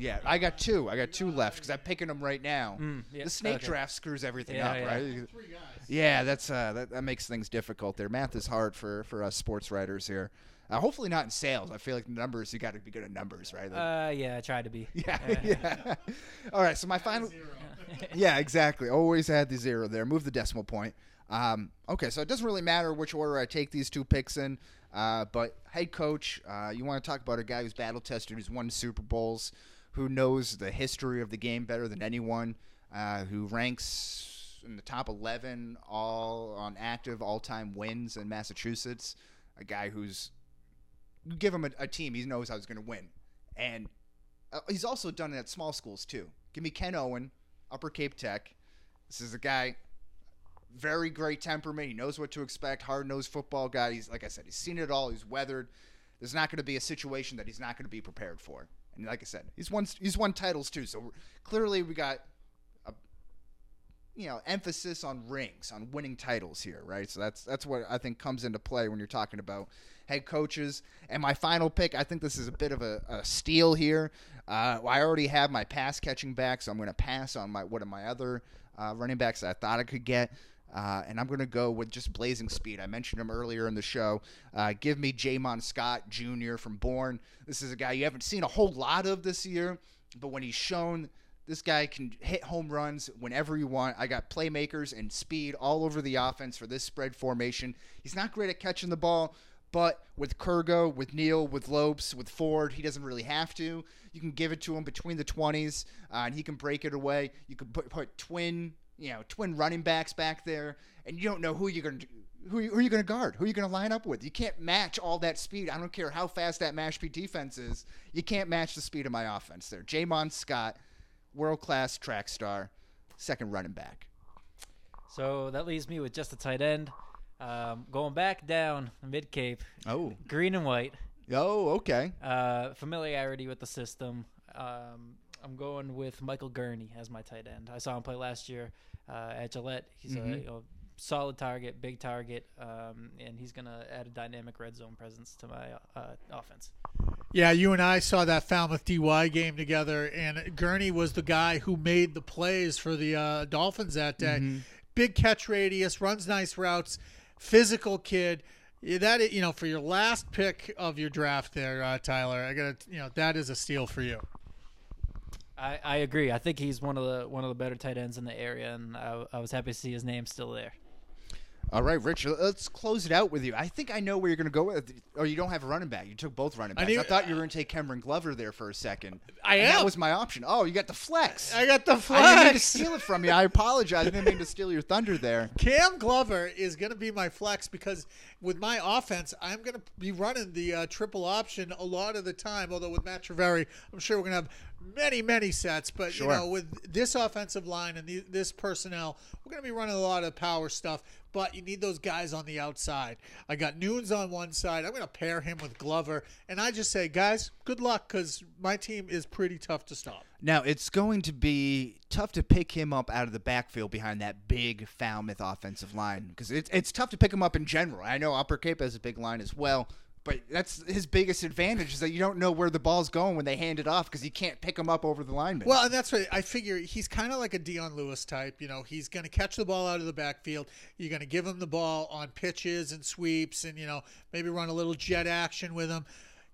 Yeah, I got two. I got two left because I'm picking them right now. Mm, yeah, The snake okay. draft screws everything Yeah, up, yeah. right? Yeah, that's uh, that, that makes things difficult. There, math is hard for for us sports writers here. Uh, hopefully not in sales. I feel like numbers. You got to be good at numbers, right? Like- Uh, yeah, I tried to be. yeah, yeah. *laughs* All right. So my final. *laughs* yeah, exactly. Always had the zero there. Move the decimal point. Um, okay, so it doesn't really matter which order I take these two picks in. Uh, but head coach, uh, you want to talk about a guy who's battle tested, who's won Super Bowls, who knows the history of the game better than anyone, uh, who ranks in the top 11 all on active all-time wins in Massachusetts. A guy who's give him a, a team, he knows how he's going to win, and uh, he's also done it at small schools too. Give me Ken Owen, Upper Cape Tech. This is a guy, very great temperament. He knows what to expect. Hard nosed football guy. He's like I said, he's seen it all. He's weathered. There's not going to be a situation that he's not going to be prepared for. And like I said, he's won he's won titles too. So clearly we got a you know emphasis on rings, on winning titles here, right? So that's that's what I think comes into play when you're talking about head coaches. And my final pick, I think this is a bit of a, a steal here. Uh, I already have my pass catching back, so I'm going to pass on my one of my other uh, running backs that I thought I could get. Uh, and I'm going to go with just blazing speed. I mentioned him earlier in the show. Uh, give me Jamon Scott Jr. from Bourne. This is a guy you haven't seen a whole lot of this year, but when he's shown this guy can hit home runs whenever you want. I got playmakers and speed all over the offense for this spread formation. He's not great at catching the ball, but with Kurgo, with Neal, with Lopes, with Ford, he doesn't really have to. You can give it to him between the 20s, uh, and he can break it away. You can put, put twin, you know, twin running backs back there, and you don't know who you're going to who, who are you going to guard? Who are you going to line up with? You can't match all that speed. I don't care how fast that Mashpee defense is. You can't match the speed of my offense there. Jamon Scott, world class track star, second running back. So that leaves me with just a tight end. Um, going back down mid Cape, Oh, green and white. oh, okay. Uh, familiarity with the system. Um, I'm going with Michael Gurney as my tight end. I saw him play last year uh, at Gillette. He's a you know, solid target, big target, um, and he's going to add a dynamic red zone presence to my uh, offense. Yeah, you and I saw that Falmouth DY game together, and Gurney was the guy who made the plays for the uh, Dolphins that day. Big catch radius, runs nice routes, physical kid. That you know, for your last pick of your draft, there, uh, Tyler, I got to you know that is a steal for you. I, I agree. I think he's one of the one of the better tight ends in the area, and I, I was happy to see his name still there. All right, Rich, let's close it out with you. I think I know where you're going to go with. Or you don't have a running back. You took both running backs. I, knew- thought you were going to take Cameron Glover there for a second. I And That was my option. Oh, you got the flex. I got the flex. I didn't mean to steal it from you. I apologize. I didn't mean to steal your thunder there. *laughs* Cam Glover is going to be my flex because with my offense, I'm going to be running the uh, triple option a lot of the time. Although with Matt Triveri, I'm sure we're going to have many, many sets. But Sure. you know, with this offensive line and the, this personnel, we're going to be running a lot of power stuff. But you need those guys on the outside. I got Nunes on one side. I'm going to pair him with Glover, and I just say, guys, good luck because my team is pretty tough to stop. Now, it's going to be tough to pick him up out of the backfield behind that big Falmouth offensive line because it's, it's tough to pick him up in general. I know Upper Cape has a big line as well, but that's his biggest advantage is that you don't know where the ball's going when they hand it off because you can't pick him up over the lineman. Well, and that's what I figure. He's kind of like a Dion Lewis type. You know, he's going to catch the ball out of the backfield. You're going to give him the ball on pitches and sweeps, and you know maybe run a little jet action with him.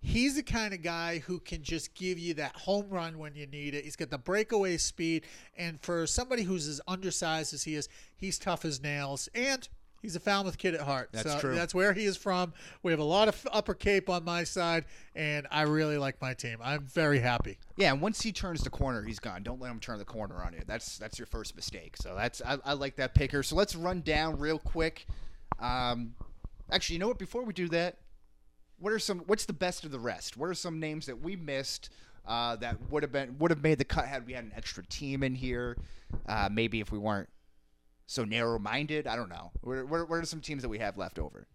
He's the kind of guy who can just give you that home run when you need it. He's got the breakaway speed, and for somebody who's as undersized as he is, he's tough as nails. And He's a Falmouth kid at heart. That's so true. That's where he is from. We have a lot of Upper Cape on my side, and I really like my team. I'm very happy. Yeah, and once he turns the corner, he's gone. Don't let him turn the corner on you. That's that's your first mistake. So that's I, I like that picker. So let's run down real quick. Um, actually, you know what? Before we do that, what are some? What's the best of the rest? What are some names that we missed uh, that would have been would have made the cut had we had an extra team in here? Uh, maybe if we weren't so narrow-minded. I don't know. Where, what, what are some teams that we have left over?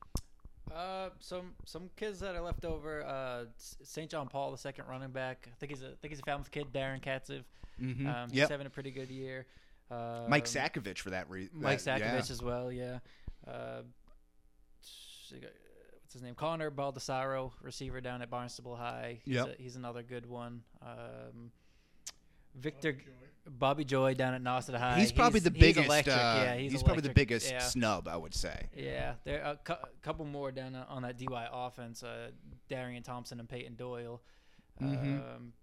Uh, some some kids that are left over. Uh, St. John Paul, the second running back. I think he's a I think he's a Falmouth kid. Darren Katzev. Mhm. Um, he's Yep. having a pretty good year. Uh, Mike Sakovich for that reason. Mike Sakovich as well. Yeah. Uh, what's his name? Connor Baldessaro, receiver down at Barnstable High. He's, Yep. a, he's another good one. Um, Victor Bobby Joy down at Nauset High. He's probably the he's biggest. electric. uh, yeah, he's, probably the biggest Yeah. snub, I would say. Yeah, there are a cou- couple more down on that DY offense. Uh, Darian Thompson and Peyton Doyle. Mhm. Um,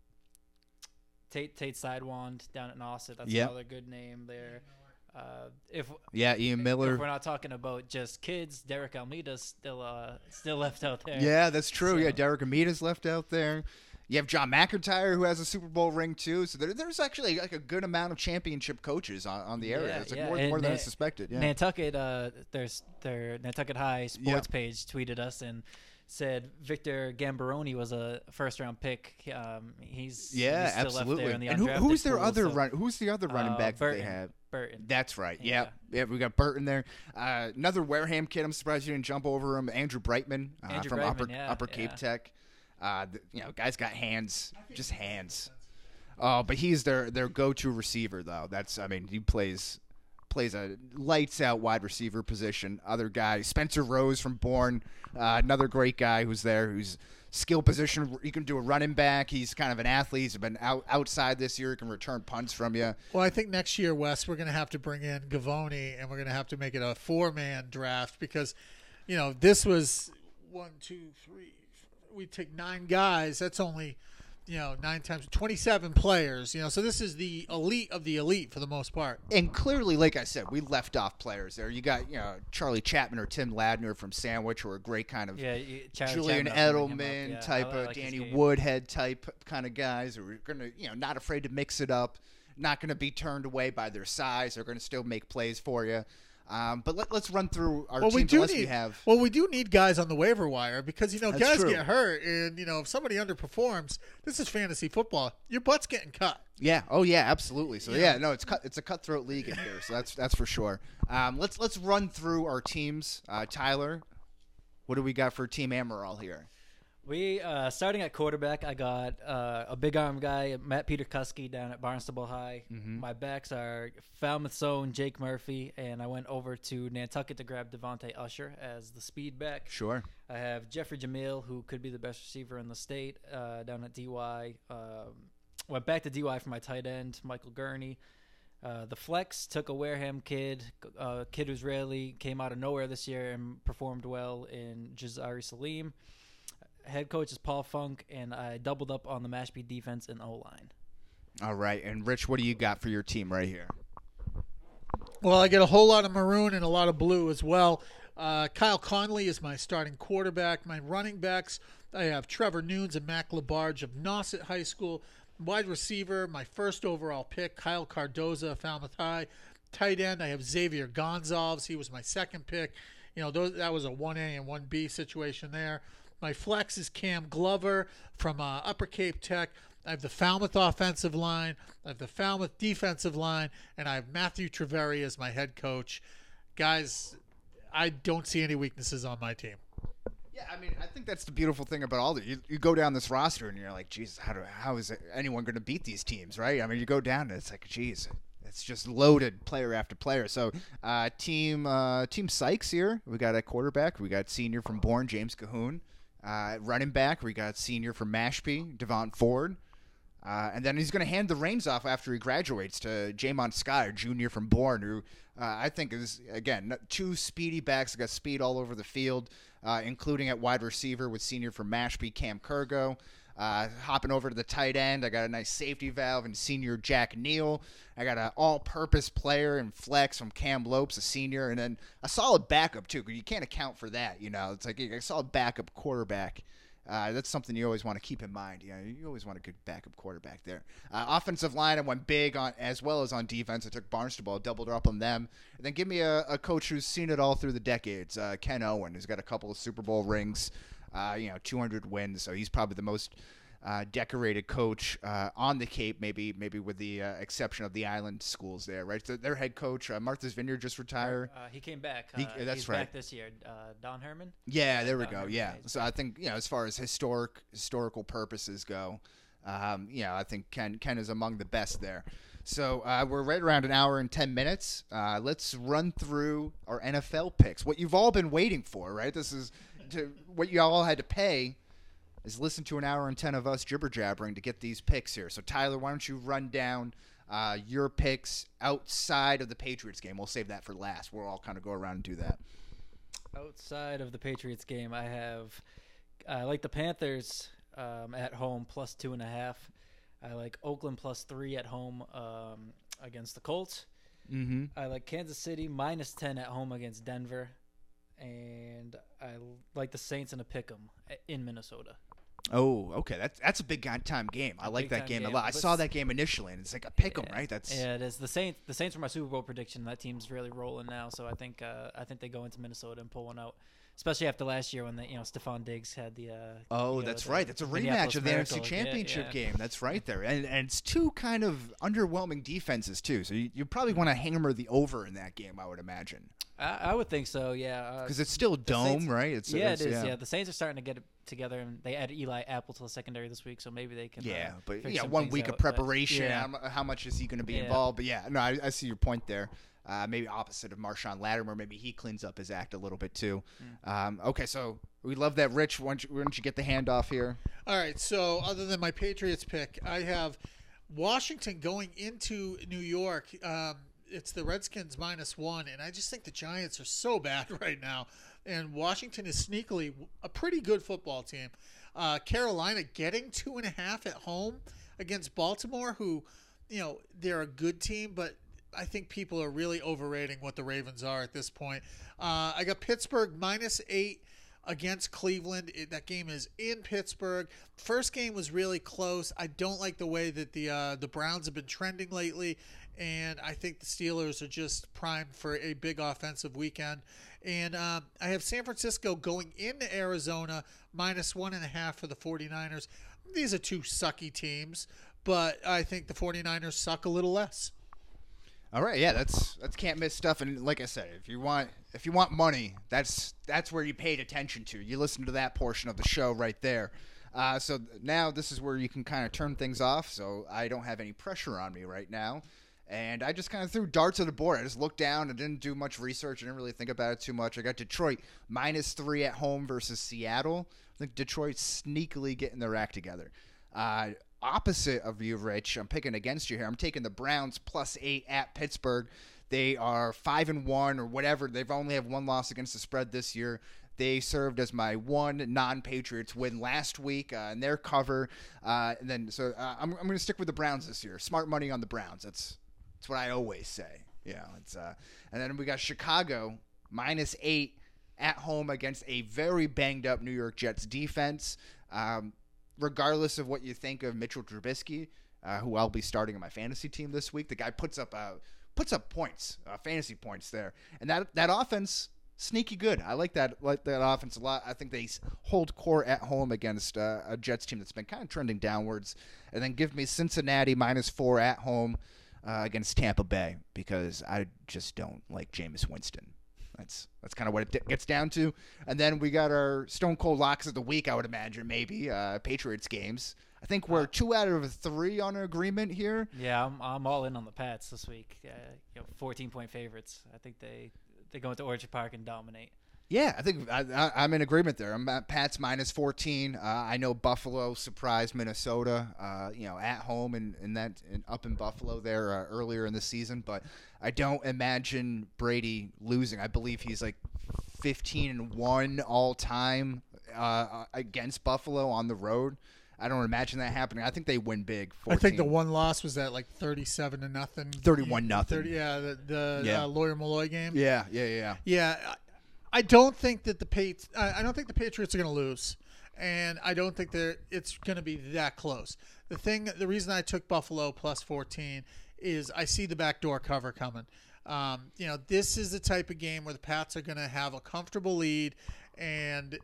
Tate Tate Sidewand down at Nauset. That's Yep. another good name there. Uh, if Yeah, Ian if Miller. we're not talking about just kids, Derek Almeida's still uh still left out there. Yeah, that's true. yeah, Derek Almeida's left out there. You have John McIntyre who has a Super Bowl ring too. So there, there's actually like a good amount of championship coaches on, on the area. Yeah, it's like yeah, more, and more than I suspected. Yeah. Nantucket, uh, there's their Nantucket High sports Yep. page tweeted us and said Victor Gambaroni was a first round pick. Um, he's yeah, he's still absolutely. Left there the and who, who's their pool, other so, run? Who's the other running uh, back that they have? Burton. That's right. Yeah. Yeah. yeah, we got Burton there. Uh, another Wareham kid. I'm surprised you didn't jump over him. Andrew Brightman uh, Andrew from Upper yeah, Upper Cape yeah. Tech. Uh, you know, guy's got hands, just hands. Oh, but he's their their go to receiver though. That's I mean he plays plays a lights out wide receiver position. Other guy, Spencer Rose from Bourne, uh, another great guy who's there who's skill position. He can do a running back. He's kind of an athlete. He's been out outside this year. He can return punts from you. Well, I think next year, Wes, we're going to have to bring in Gavoni, and we're going to have to make it a four-man draft because, you know, this was one, two, three. We take nine guys. That's only, you know, nine times twenty-seven players. You know, so this is the elite of the elite for the most part. and clearly, like I said, we left off players there. You got you know Charlie Chapman or Tim Ladner from Sandwich, who are great kind of Yeah, you- Julian Chapman, I'll bring him up, Edelman yeah. type I of Danny. Woodhead type kind of guys who are gonna you know not afraid to mix it up, not gonna be turned away by their size. They're gonna still make plays for you. Um, but let, let's run through our Well, we do need we have. well, we do need guys on the waiver wire because you know That's guys true. get hurt, and you know if somebody underperforms, this is fantasy football. Your butt's getting cut. Yeah. Oh, yeah. Absolutely. So Yeah. yeah, no, it's cut. It's a cutthroat league in here. So that's that's for sure. Um, let's let's run through our teams. Uh, Tyler, what do we got for Team Amaral here? We uh, starting at quarterback. I got uh, a big arm guy, Matt Peter Kuski, down at Barnstable High. Mm-hmm. My backs are Falmouth's own Jake Murphy, and I went over to Nantucket to grab Devonte Usher as the speed back. Sure. I have Jeffrey Jamil, who could be the best receiver in the state, uh, down at DY. Um, went back to DY for my tight end, Michael Gurney. Uh, the flex took a Wareham kid, a kid who's rarely came out of nowhere this year and performed well in Jazari Salim. Head coach is Paul Funk, and I doubled up on the Mashpee defense and O line. All right. And Rich, what do you got for your team right here? Well, I get a whole lot of maroon and a lot of blue as well. Uh, Kyle Conley is my starting quarterback. My running backs, I have Trevor Nunes and Mac Labarge of Nauset High School. Wide receiver, my first overall pick, Kyle Cardoza, Falmouth High. Tight end, I have Xavier Gonzalez. He was my second pick. You know, those, that was a 1A and 1B situation there. My flex is Cam Glover from uh, Upper Cape Tech. I have the Falmouth offensive line, I have the Falmouth defensive line, and I have Matthew Triveri as my head coach. Guys, I don't see any weaknesses on my team. Yeah, I mean, I think that's the beautiful thing about all the you, you go down this roster and you're like, geez, how do how is anyone going to beat these teams, right? I mean, you go down and it's like, geez, it's just loaded player after player. So, uh, team uh, team Sykes here. We got a quarterback. We got senior from Bourne, James Cahoon. Uh, running back, we got senior from Mashpee, Devon Ford. Uh, and then he's going to hand the reins off after he graduates to Jamon Sky, junior from Bourne, who uh, I think is, again, two speedy backs, got speed all over the field, uh, including at wide receiver with senior from Mashpee, Cam Kurgo. Uh, hopping over to the tight end, I got a nice safety valve and senior Jack Neal. I got an all-purpose player and flex from Cam Lopes, a senior, and then a solid backup too. Because you can't account for that, you know. It's like a solid backup quarterback. Uh, that's something you always want to keep in mind. You know, you always want a good backup quarterback there. Uh, offensive line, I went big on as well as on defense. I took Barnstable, doubled up on them, and then give me a, a coach who's seen it all through the decades. Uh, Ken Owen, who's got a couple of Super Bowl rings, uh, you know, 200 wins, so he's probably the most uh, decorated coach uh, on the Cape, maybe maybe with the uh, exception of the island schools there, right? So their head coach, uh, Martha's Vineyard, just retired. Uh, he came back. He- Uh, that's he's right. Back this year. Uh, Don Herman. Yeah, there we go. Herman, Yeah. So I think you know, as far as historic historical purposes go, um, you know, I think Ken Ken is among the best there. So uh, we're right around an hour and ten minutes. Uh, let's run through our NFL picks. What you've all been waiting for, right? This is to, what you all had to pay is listen to an hour and ten of us jibber jabbering to get these picks here. So Tyler, why don't you run down uh, your picks outside of the Patriots game? We'll save that for last. We'll all kind of go around and do that. Outside of the Patriots game, I have I like the Panthers um, at home plus two and a half. I like Oakland plus three at home um, against the Colts. Mm-hmm. I like Kansas City minus ten at home against Denver, and I like the Saints in a pick 'em in Minnesota. Oh, okay. That's that's a big time game. I like that time game a lot. I saw that game initially, and it's like a pick 'em, Yeah. right? That's Yeah, it is. The Saints the Saints were my Super Bowl prediction. That team's really rolling now, so I think uh, I think they go into Minnesota and pull one out. Especially after last year when the, you know Stefon Diggs had the. Uh, Oh, know, that's the right. That's a rematch of the Miracle. NFC Championship yeah. game. That's right there, and and it's two kind of underwhelming defenses too. So you, you probably want to hammer the over in that game, I would imagine, I, I would think so. Yeah. Uh, because it's still dome, Saints- right? It's yeah, it's, it is. Yeah. the Saints are starting to get it together, and they added Eli Apple to the secondary this week, so maybe they can. Yeah, uh, but yeah, one week of out, but- preparation. yeah. How, how much is he going to be Yeah. involved? But yeah, no, I, I see your point there. Uh, maybe opposite of Marshon Lattimore. Maybe he cleans up his act a little bit too. Hmm. Um, okay, so we love that. Rich, why don't, you, why don't you get the handoff here? All right. So, other than my Patriots pick, I have Washington going into New York. Um, it's the Redskins minus one, and I just think the Giants are so bad *laughs* right now. And Washington is sneakily a pretty good football team. Uh, Carolina getting two and a half at home against Baltimore, who, you know, they're a good team, but I think people are really overrating what the Ravens are at this point. Uh, I got Pittsburgh minus eight against Cleveland. It, that game is in Pittsburgh. First game was really close. I don't like the way that the uh, the Browns have been trending lately, and I think the Steelers are just primed for a big offensive weekend. And um, I have San Francisco going into Arizona minus one and a half for the 49ers. These are two sucky teams, but I think the 49ers suck a little less. All right, yeah, that's that's can't miss stuff. And like I said, if you want if you want money, that's that's where you paid attention to. You listen to that portion of the show right there. Uh, so now this is where you can kind of turn things off. So I don't have any pressure on me right now, and I just kind of threw darts at the board. I just looked down and didn't do much research. I didn't really think about it too much. I got Detroit minus three at home versus Seattle. I think Detroit's sneakily getting their act together. Uh, opposite of you, Rich, I'm picking against you here. I'm taking the Browns plus eight at Pittsburgh. They are five and one or whatever. They've only have one loss against the spread this year. They served as my one non-Patriots win last week uh, in their cover. Uh, and then, so uh, I'm, I'm going to stick with the Browns this year. Smart money on the Browns. That's that's what I always say. Yeah, it's uh, and then we got Chicago minus eight at home against a very banged up New York Jets defense. Um, regardless of what you think of Mitchell Trubisky, uh, who I'll be starting in my fantasy team this week, the guy puts up uh, puts up points, uh, fantasy points there, and that that offense sneaky good. I like that like that offense a lot. I think they hold core at home against uh, a Jets team that's been kind of trending downwards, and then give me Cincinnati minus four at home uh, against Tampa Bay because I just don't like Jameis Winston. That's that's kind of what it d- gets down to. And then we got our Stone Cold locks of the week. I would imagine maybe uh, Patriots games. I think we're two out of three on an agreement here. Yeah, I'm, I'm all in on the Pats this week. Uh, you know, 14 point favorites. I think they they go into Orchard Park and dominate. Yeah, I think I, I, I'm in agreement there. I'm at Pats minus 14. Uh, I know Buffalo surprised Minnesota, uh, you know, at home and, and that and up in Buffalo there uh, earlier in the season, but I don't imagine Brady losing. I believe he's like 15 and one all time uh, against Buffalo on the road. I don't imagine that happening. I think they win big. 14. I think the one loss was that like thirty-seven to nothing. 31 nothing. 30, yeah, the, the Yeah. Uh, Lawyer Milloy game. Yeah, yeah, yeah. Yeah, I- don't think that the Pat- I don't think the Patriots are going to lose, and I don't think that it's going to be that close. The thing, the reason I took Buffalo plus fourteen is I see the backdoor cover coming. Um, you know, this is the type of game where the Pats are going to have a comfortable lead, and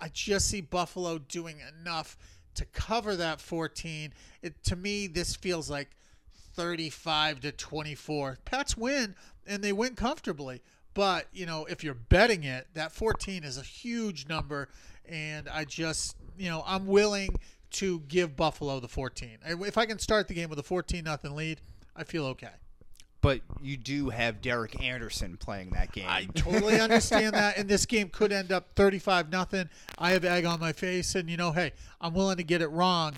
I just see Buffalo doing enough to cover that 14. It to me, this feels like 35 to 24. Pats win, and they win comfortably. But you know, if you're betting it, that 14 is a huge number, and I just, you know, I'm willing to give Buffalo the 14. If I can start the game with a 14 nothing lead, I feel okay. But you do have Derek Anderson playing that game. I totally understand that, and this game could end up 35 nothing. I have egg on my face, and you know, hey, I'm willing to get it wrong.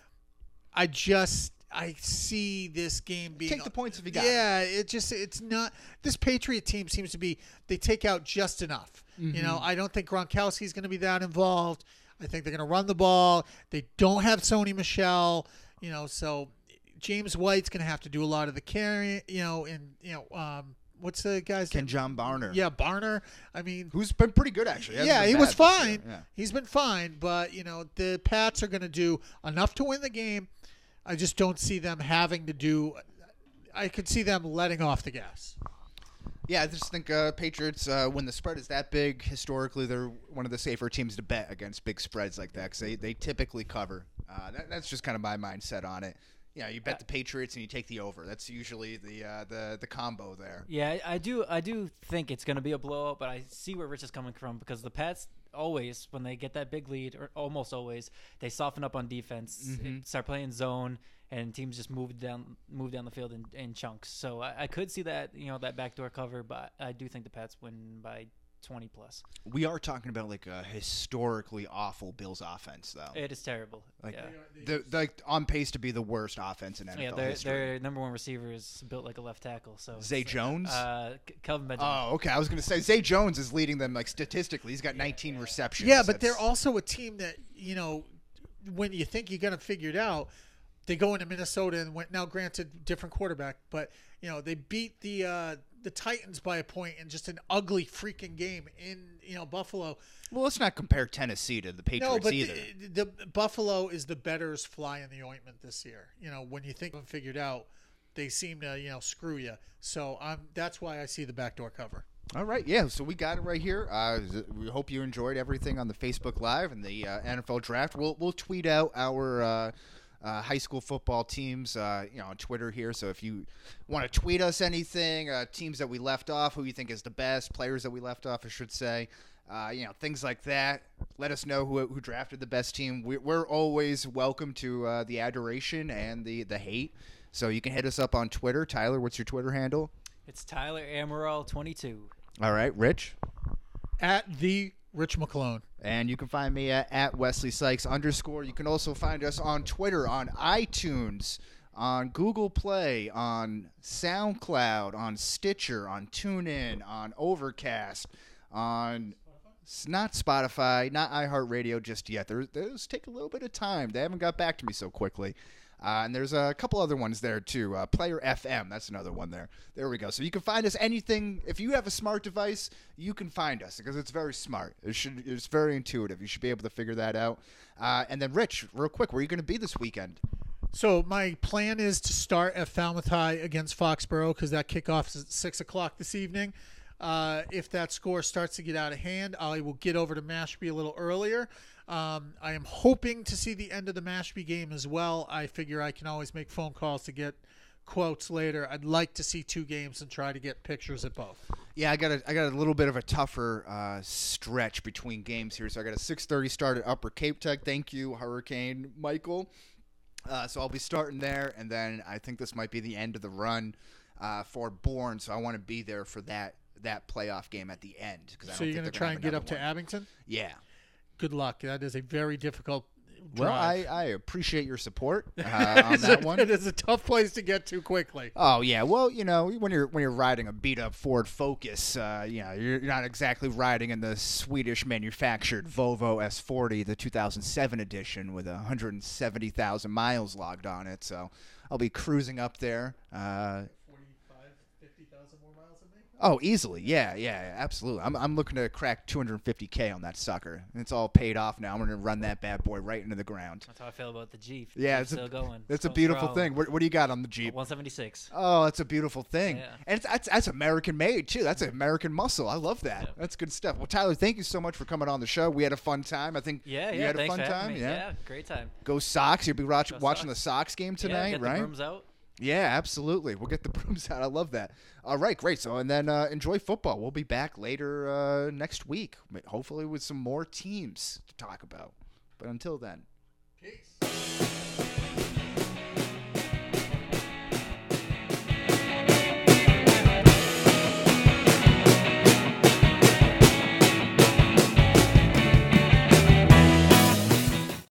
I just I see this game being Take the points if you got Yeah, it just it's not this Patriot team seems to be they take out just enough. You know, I don't think Gronkowski's going to be that involved. I think they're going to run the ball. They don't have Sony Michel. You know, so James White's going to have to do a lot of the carrying. You know, and you know, um, what's the guy's Ken name? John Barner. Yeah, Barner. I mean, Who's been pretty good actually. Yeah, he was fine. Yeah. He's been fine, but you know the Pats are going to do enough to win the game. I just don't see them having to do. I could see them letting off the gas. Yeah, I just think uh, Patriots, uh, when the spread is that big, historically they're one of the safer teams to bet against big spreads like that because they, they typically cover. Uh, that, that's just kind of my mindset on it. Yeah, you bet the Patriots and you take the over. That's usually the uh, the the combo there. Yeah, I I do. I do think it's going to be a blowout, but I see where Rich is coming from because the Pats always, when they get that big lead, or almost always, they soften up on defense, mm-hmm. start playing zone, and teams just move down, move down the field in, in chunks. So I, I could see that, you know, that backdoor cover, but I do think the Pats win by twenty plus. We are talking about like a historically awful Bills offense, though. It is terrible. Like yeah. the, the, like on pace to be the worst offense in NFL Yeah, their, history. their number one receiver is built like a left tackle. So Zay it's, Jones. uh, K- Kelvin Benjamin. Oh, okay. I was going to say Zay Jones is leading them like statistically. He's got 19 receptions. Yeah, but they're also a team that you know when you think you're going to figure it out, they go into Minnesota and went. Now, granted, different quarterback, but you know they beat the uh, the Titans by a point in just an ugly freaking game in you know Buffalo. Well, let's not compare Tennessee to the Patriots No, but either. the, the Buffalo is the better's fly in the ointment this year. You know, when you think them figured out, they seem to you know screw you. So I'm that's why I see the backdoor cover. All right, yeah. So we got it right here. Uh, we hope you enjoyed everything on the Facebook Live and the uh, NFL Draft. We'll we'll tweet out our uh, uh, high school football teams, uh, you know, on Twitter here. So if you want to tweet us anything, uh, teams that we left off, who you think is the best, players that we left off, I should say. Uh, you know things like that. Let us know who, who drafted the best team. We, we're always welcome to uh, the adoration and the the hate. So you can hit us up on Twitter. Tyler, what's your Twitter handle? It's Tyler Amaral twenty two. All right, Rich. At the Rich Maclone. And you can find me at, at Wesley Sykes underscore. You can also find us on Twitter, on iTunes, on Google Play, on SoundCloud, on Stitcher, on TuneIn, on Overcast, on s- not Spotify, not iHeartRadio just yet. There, those take a little bit of time. They haven't got back to me so quickly. Uh, and there's a couple other ones there too. Uh, Player FM, that's another one there. There we go. So you can find us anything. If you have a smart device, you can find us because it's very smart. It should. It's very intuitive. You should be able to figure that out. Uh, and then, Rich, real quick, where are you going to be this weekend? So my plan is to start at Falmouth High against Foxborough because that kickoff is at six o'clock this evening. Uh, if that score starts to get out of hand, I will get over to Mashpee a little earlier. Um, I am hoping to see the end of the Mashpee game as well. I figure I can always make phone calls to get quotes later. I'd like to see two games and try to get pictures at both. Yeah, I got a, I got a little bit of a tougher uh, stretch between games here. So I got a 6:30 start at Upper Cape Tech. Thank you, Hurricane Michael. Uh, so I'll be starting there, and then I think this might be the end of the run uh, for Bourne. So I want to be there for that that playoff game at the end. Cause I So don't you're think to try and get up to. Abington? Yeah. Good luck. That is a very difficult. Well, I. I appreciate your support *laughs* uh, on that a- one. It is a tough place to get to quickly. Oh yeah, well you know when you're when you're riding a beat up Ford Focus, uh, you know you're not exactly riding in the Swedish manufactured Volvo S40, the 2007 edition with 170,000 miles logged on it. So I'll be cruising up there. Uh, 45, 50,000 more miles than me? Oh, easily, yeah, yeah, absolutely. I'm I'm looking to crack 250k on that sucker. And it's all paid off now. I'm gonna run that bad boy right into the ground. That's how I feel about the Jeep. Yeah, Jeep's it's a- still going. That's a beautiful thing. What, what do you got on the Jeep? 176. Oh, that's a beautiful thing, Yeah. and it's, that's that's American made too. That's American muscle. I love that. Yeah. That's good stuff. Well, Tyler, thank you so much for coming on the show. We had a fun time. I think Yeah, you yeah. had a fun time. me. Yeah. great time. Go Sox. You'll be watch, watching Sox. the Sox game yeah, tonight, get right? The brooms out. Yeah, absolutely. We'll get the *laughs* brooms out. I love that. All right, great. So, and then uh, enjoy football. We'll be back later uh, next week, hopefully with some more teams to talk about. But until then. Peace.